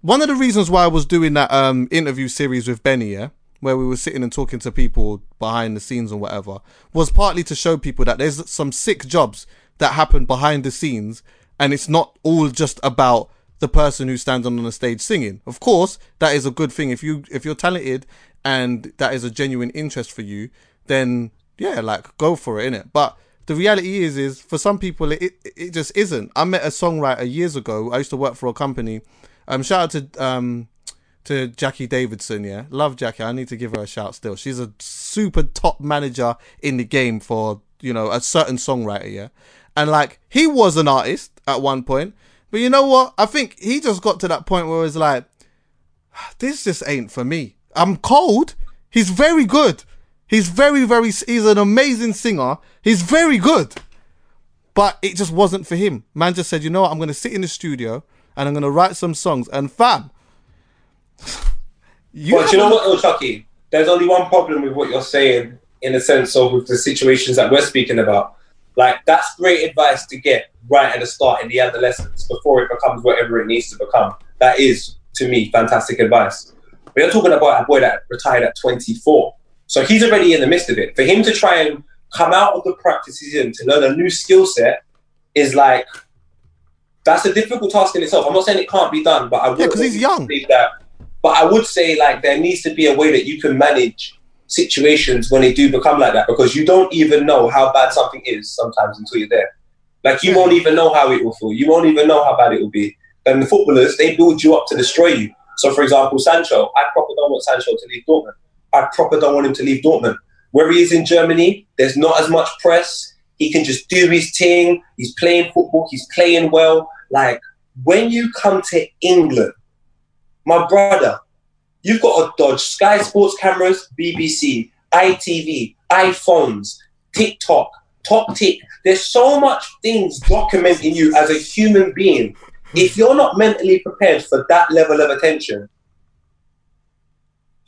one of the reasons why I was doing that um, interview series with Benny, yeah, where we were sitting and talking to people behind the scenes and whatever, was partly to show people that there's some sick jobs that happen behind the scenes, and it's not all just about the person who stands on the stage singing. Of course, that is a good thing. If you if you're talented and that is a genuine interest for you, then yeah, like go for it, innit? But the reality is, is for some people, it, it just isn't. I met a songwriter years ago. I used to work for a company. Um, shout out to um to Jackie Davidson. Yeah, love Jackie. I need to give her a shout still. She's a super top manager in the game for you know a certain songwriter. Yeah, and like he was an artist at one point, but you know what? I think he just got to that point where it's like, this just ain't for me. I'm cold. He's very good. He's very, very, he's an amazing singer. He's very good. But it just wasn't for him. Man just said, you know what? I'm going to sit in the studio and I'm going to write some songs. And fam, you, well, you know what, Chuckie? There's only one problem with what you're saying in the sense of with the situations that we're speaking about. Like, that's great advice to get right at the start in the adolescence before it becomes whatever it needs to become. That is, to me, fantastic advice. We are talking about a boy that retired at 24. So he's already in the midst of it. For him to try and come out of the practice he's in to learn a new skill set is like, that's a difficult task in itself. I'm not saying it can't be done, but I would yeah, because he's young. That, but I would say like there needs to be a way that you can manage situations when they do become like that because you don't even know how bad something is sometimes until you're there. Like you won't even know how it will feel. You won't even know how bad it will be. And the footballers, they build you up to destroy you. So, for example, Sancho, I probably don't want Sancho to leave Dortmund. I proper don't want him to leave Dortmund. Where he is in Germany, there's not as much press. He can just do his thing. He's playing football. He's playing well. Like when you come to England, my brother, you've got to dodge Sky Sports cameras, BBC, ITV, iPhones, TikTok, top tick. There's so much things documenting you as a human being. If you're not mentally prepared for that level of attention,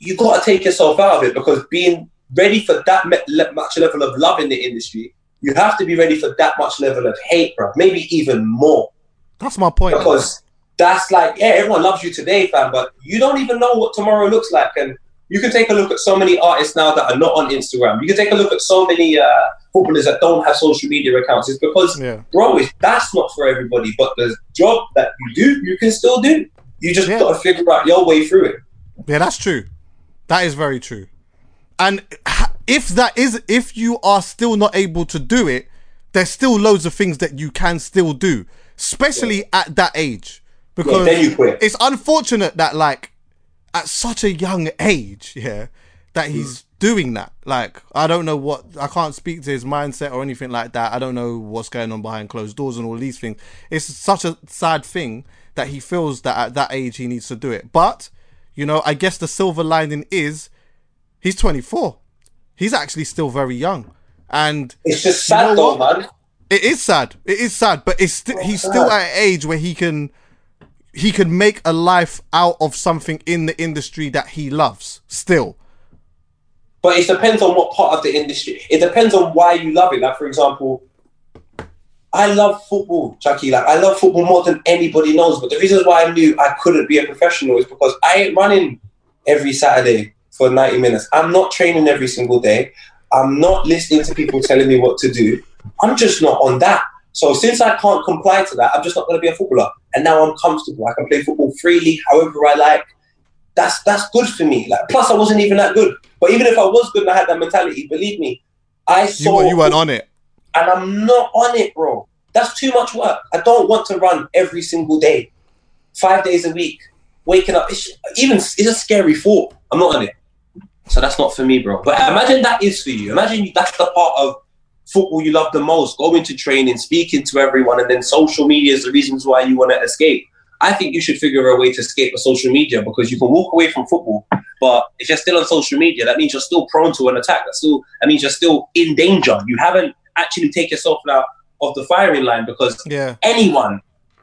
you got to take yourself out of it because being ready for that much level of love in the industry, you have to be ready for that much level of hate, bro. Maybe even more. That's my point. Because that's like, yeah, everyone loves you today, fam, but you don't even know what tomorrow looks like. And you can take a look at so many artists now that are not on Instagram. You can take a look at so many uh, footballers that don't have social media accounts. It's because, yeah. bro, that's not for everybody. But the job that you do, you can still do. You just yeah. got to figure out your way through it. Yeah, that's true. That is very true. And if that is, if you are still not able to do it, there's still loads of things that you can still do, especially at that age. Because then you quit. it's unfortunate that like at such a young age, yeah, that hmm. he's doing that. Like I don't know what I can't speak to his mindset or anything like that. I don't know what's going on behind closed doors and all these things. It's such a sad thing that he feels that at that age he needs to do it. But you know, I guess the silver lining is he's 24. He's actually still very young, and It's just You know sad though, man. it is sad. It is sad, but it's sti- oh, he's still at an age where he can he can make a life out of something in the industry that he loves. Still, But it depends on what part of the industry. It depends on why you love it. Like, for example, I love football, Jackie. Like, I love football more than anybody knows. But the reasons why I knew I couldn't be a professional is because I ain't running every Saturday for 90 minutes. I'm not training every single day. I'm not listening to people telling me what to do. I'm just not on that. So since I can't comply to that, I'm just not going to be a footballer. And now I'm comfortable. I can play football freely, however I like. That's that's good for me. Like, plus I wasn't even that good. But even if I was good and I had that mentality, believe me, I saw were- you weren't on it. And I'm not on it, bro. That's too much work. I don't want to run every single day, five days a week, waking up. It's, even it's a scary thought. I'm not on it, so that's not for me, bro. But imagine that is for you. Imagine that's the part of football you love the most. Going to training, speaking to everyone, and then social media is the reasons why you want to escape. I think you should figure a way to escape the social media because you can walk away from football, but if you're still on social media, that means you're still prone to an attack. That's still that means you're still in danger. You haven't actually take yourself out of the firing line because Yeah, anyone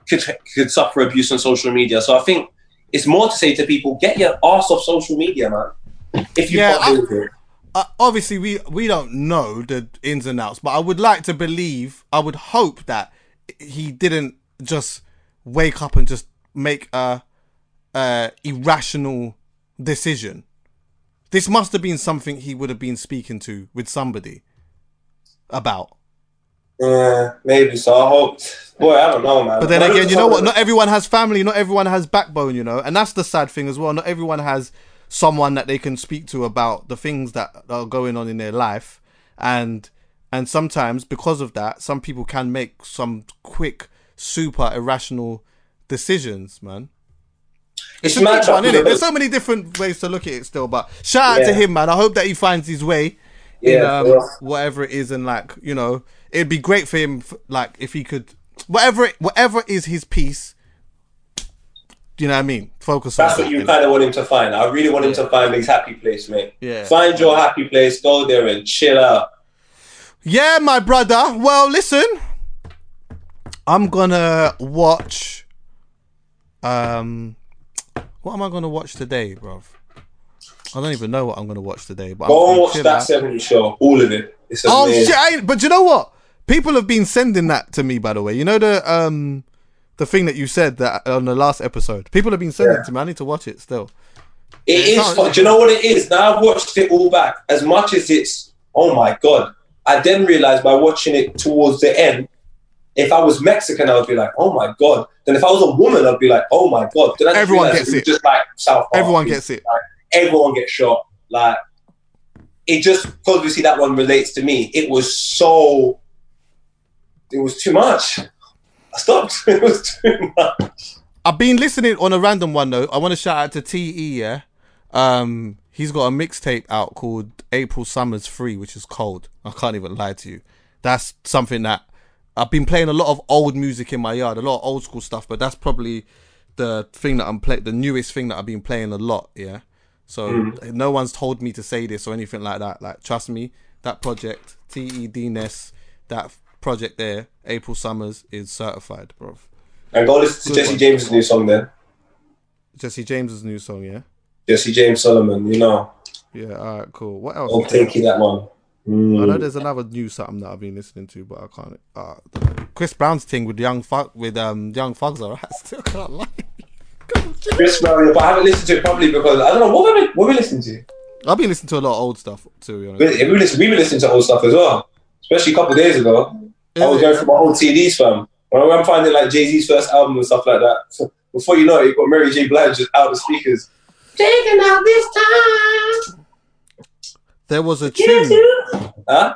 could could suffer abuse on social media. So I think it's more to say to people, get your ass off social media, man. If you Yeah, it. uh, obviously we we don't know the ins and outs, but I would like to believe, I would hope that he didn't just wake up and just make a, a irrational decision. This must have been something he would have been speaking to with somebody about. Yeah, maybe so. I hope. Boy, I don't know, man. But then again, you know what? Not everyone has family. Not everyone has backbone. You know, and that's the sad thing as well. Not everyone has someone that they can speak to about the things that are going on in their life, and and sometimes because of that, some people can make some quick, super irrational decisions, man. it's It's a big one, that- innit? There's so many different ways to look at it still, but shout out to him, man. I hope that he finds his way in Yeah, um, whatever it is, and like you know, it'd be great for him, like if he could, whatever, it, whatever is his piece. Do you know what I mean? Focus on That's that, what you kind of want him to find. I really want him to find his happy place, mate. Yeah. Find your happy place. Go there and chill out. Yeah, my brother. Well, listen, I'm gonna watch. Um, what am I gonna watch today, bruv? I don't even know what I'm gonna watch today, but Go I'm and watch that out. 70 show. All of it. It's Oh shit! But you know what? People have been sending that to me. By the way, you know the um the thing that you said that on the last episode. People have been sending Yeah. it to me. I need to watch it still. It is fun. Do you know what it is? Now I've watched it all back. As much as it's, oh my God. I then realized by watching it towards the end, if I was Mexican, I would be like, oh my God. Then if I was a woman, I'd be like, oh my God. Then I Everyone gets was it. Just like South Park. Everyone gets it. Like, everyone gets shot. Like, it just, because obviously that one relates to me, it was so, it was too much. I stopped. it was too much. I've been listening on a random one though. I want to shout out to Te. Yeah, um, he's got a mixtape out called April Summers Free, which is cold. I can't even lie to you. That's something that I've been playing a lot of old music in my yard, a lot of old school stuff. But that's probably the thing that I'm playing, the newest thing that I've been playing a lot. Yeah. So no one's told me to say this or anything like that. Like trust me, that project T E D Ness, that project there, April Summers is certified, bro. And go listen to Jesse one. James' new song then. Jesse James's new song, yeah. Jesse James Solomon, you know. Yeah, all right, cool. What else? I'll take you that one. I know Mm. there's another new something that I've been listening to, but I can't. Uh, Chris Brown's thing with young fuck with um young thugs, alright. Still can't lie. Chris Brown, but I haven't listened to it properly because I don't know what we what we listening to. I've been listening to a lot of old stuff to be We, honest. we listen, we've been listening to old stuff as well, especially a couple of days ago. I was going through my old CDs, fam. When I'm finding like Jay Z's first album and stuff like that. So before you know it, you got Mary J. Blige just out of the speakers. taking out this time. There was a tune. you. Huh?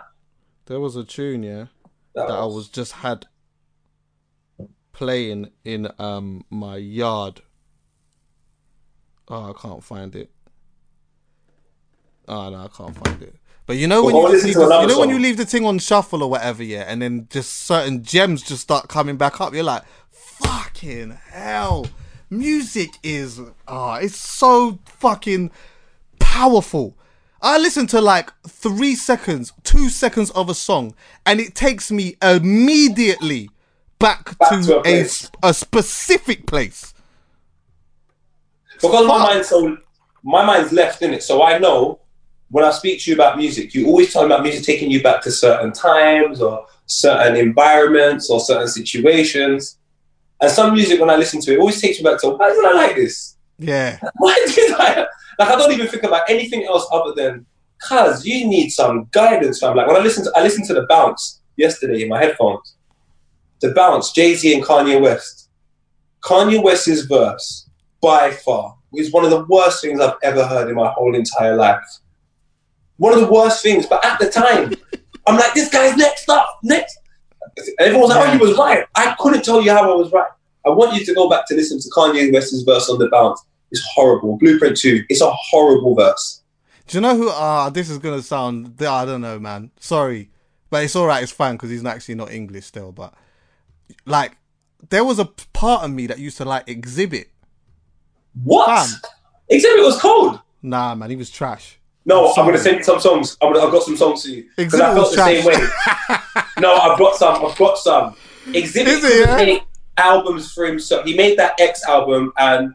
There was a tune, yeah, That that I was- was just had playing in um my yard. Oh, I can't find it. Oh no, I can't find it. But you know when Well, you, go just listen leave the, you know when you leave the thing on shuffle or whatever, yeah, and then just certain gems just start coming back up. You're like, fucking hell, music is ah, it's so fucking powerful. I listen to like three seconds, two seconds of a song, and it takes me immediately back, Back to, to a a, a specific place. Because my mind's so my mind's left in it. So I know when I speak to you about music, you always talk about music taking you back to certain times or certain environments or certain situations. And some music, when I listen to it, always takes me back to why did I like this? Yeah, Why did I like? I don't even think about anything else other than cuz you need some guidance, fam. Like when I listen to I listened to the bounce yesterday in my headphones. The bounce, Jay Z and Kanye West. Kanye West's verse, by far, is one of the worst things I've ever heard in my whole entire life. One of the worst things, but at the time, I'm like, this guy's next up, next. Everyone was like, oh, you was right. I couldn't tell you how I was right. I want you to go back to listen to Kanye West's verse on the bounce. It's horrible. Blueprint 2, it's a horrible verse. Do you know who? Ah, this is gonna sound. I don't know, man. Sorry, but it's all right. It's fine because he's actually not English still. But like, there was a part of me that used to like Xzibit. What? Fam. Xzibit was cold. Nah, man, he was trash. No, I'm Sorry. gonna send you some songs. I'm gonna, I've got some songs for you because I felt the same way. No, I've got some. I've got some. Xzibit Is it, yeah? albums for himself. He made that X album, and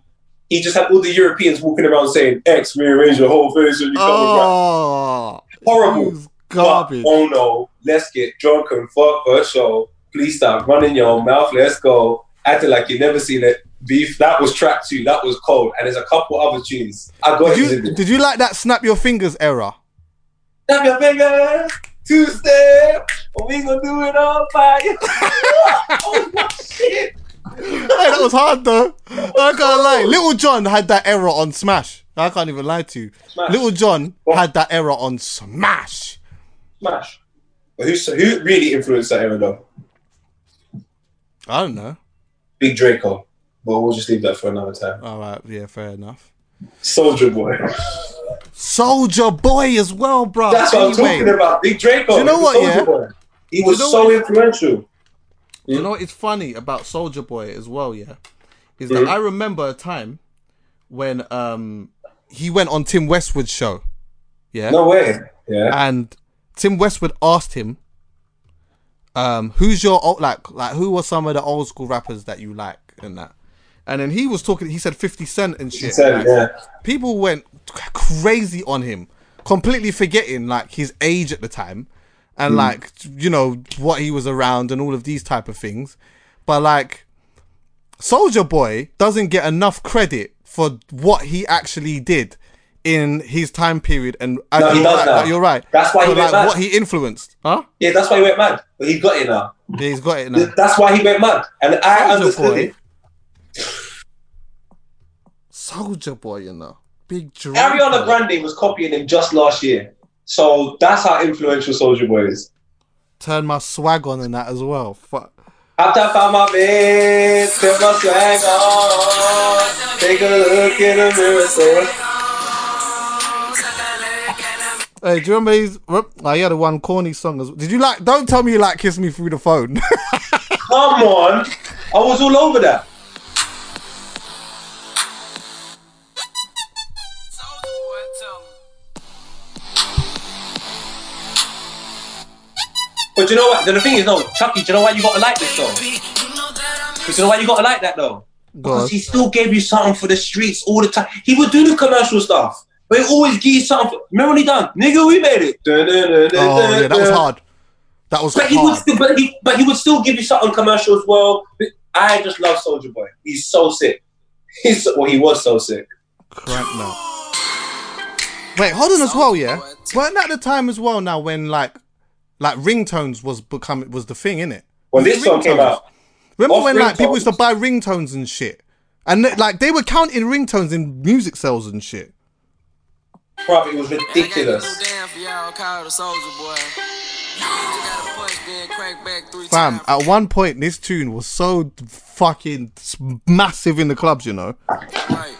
he just had all the Europeans walking around saying X rearrange your whole face and you. Oh, Horrible. garbage. But, oh no, let's get drunk and fuck for a show. Please stop running your mouth. Let's go. Acting like you never seen it. Beef. That was track two. That was cold. And there's a couple other tunes. I got Did you Xzibit. did you like that snap your fingers era? Snap your fingers, two step, and we gonna do it on fire. oh my shit! hey, that was hard though. I can't oh. lie. Lil Jon had that error on Smash. I can't even lie to you. Smash. Lil Jon had that error on Smash. Smash. But who's, who really influenced that era though? I don't know. Big Draco. But we'll just leave that for another time. All right, yeah, fair enough. Soulja Boy. Soulja Boy as well, bro. That's what I'm talking about. Big Draco. Do you know what, Soulja yeah? Boy. He was You know so influential. You know what's funny about Soulja Boy as well, yeah? Is that Mhm. I remember a time when um he went on Tim Westwood's show. Yeah. No way. Yeah. and Tim Westwood asked him, um, "Who's your old, like like who were some of the old school rappers that you like and that?" And then he was talking. He said Fifty Cent and shit. like, yeah. People went crazy on him, completely forgetting like his age at the time, and Hmm. like you know what he was around and all of these type of things. But like, Soulja Boy doesn't get enough credit for what he actually did in his time period. And and No, he you're, does right, like, you're right. That's why he went like, mad. what he influenced, huh? Yeah, that's why he went mad. But he got it now. Yeah, he's got it now. That's why he went mad. And I Soulja understood Boy. it. Soulja Boy, you know, big Draco. Ariana Grande was copying him just last year. So that's how influential Soulja Boy is. Turn my swag on in that as well. Fuck. After I found my bed, put my swag on, take a look in the mirror, say, Hey, do you remember his? Oh, he had a one corny song. As, did you like? Don't tell me you like "Kiss Me Through the Phone." Come on, I was all over that. But you know what? The thing is, no, Chuckie. Do you know why you gotta like this though? Because you know why you gotta like that though? Because he still gave you something for the streets all the time. He would do the commercial stuff, but he always give you something. For, remember when he done? Nigga, we made it. oh yeah, that was hard. That was But he would hard. still, but he, but he would still give you something commercial as well. I just love Soulja Boy. He's so sick. He's so- well, he was so sick. Crank now. Wait, hold on as well, yeah. Weren't that the time as well now when like, like ringtones was become was the thing, innit? When this song came out, Remember Off when like people used to ringtones. buy ringtones and shit, and like they were counting ringtones in music sales and shit. Bruv, it was And I gotta ridiculous. go down for y'all, call the Soulja Boy. Just gotta punch, then crank back three Fam, at one point this tune was so fucking massive in the clubs, you know. Right.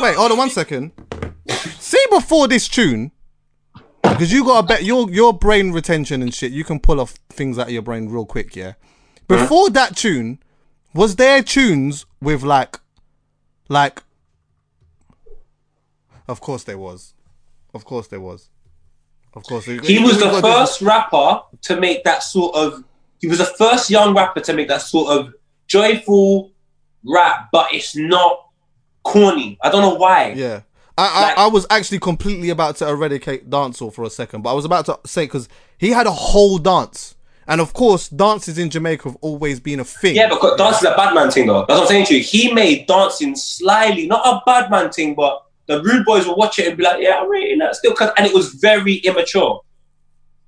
Wait, hold on one second. See before this tune, because you got a bet your your brain retention and shit. You can pull off things out of your brain real quick, yeah. Uh-huh. Before that tune, was there tunes with like, like? Of course there was. Of course there was. Of course. He was the first rapper to make that sort of. He was the first young rapper to make that sort of joyful rap, but it's not corny. I don't know why. Yeah. I, I, Like- I was actually completely about to eradicate dancehall for a second, but I was about to say because he had a whole dance, and of course, dances in Jamaica have always been a thing. Yeah, because dance is a bad man thing, though. That's what I'm saying to you. He made dancing slyly, not a bad man thing, but the rude boys will watch it and be like, "Yeah, I'm rating that still," cause, and it was very immature.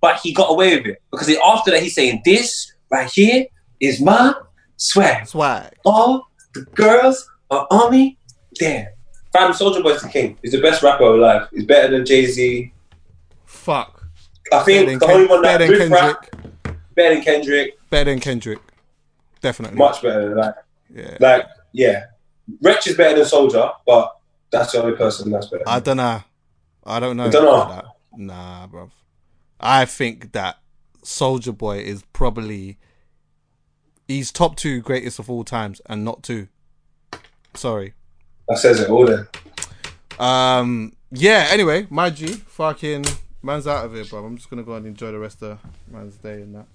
But he got away with it because after that, he's saying, "This right here is my swag. swag. All the girls are on me. Damn, fam, Soulja Boy's the king. He's the best rapper alive. He's better than Jay Z. Fuck. I Better think than, the Ken- only one that better than riff rap Kendrick. better than Kendrick, Better than Kendrick. Definitely. much better. than that. Yeah. like, yeah, Wretch is better than Soulja, but that's the only person that's better. I don't know. I don't know. You don't know? that. Nah, bro. I think that Soulja Boy is probably he's top two greatest of all times, and not two. Sorry. That says it all. Then. Um. Yeah. Anyway, my G, fucking man's out of here, bro. I'm just gonna go and enjoy the rest of man's day and that.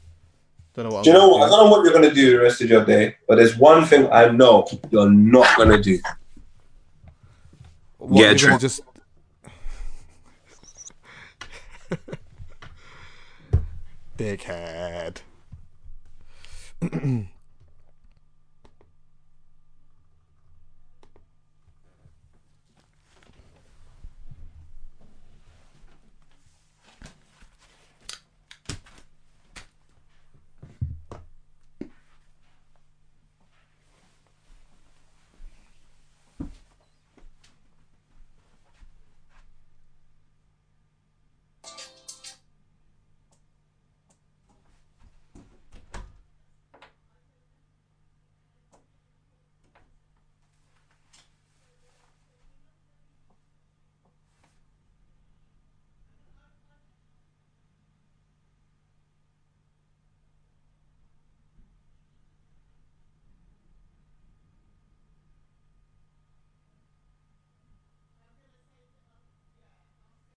Don't know what. Do you I'm know gonna what? I don't know what you're gonna do the rest of your day, but there's one thing I know you're not gonna do. What, Yeah, you're true. gonna just. Dickhead.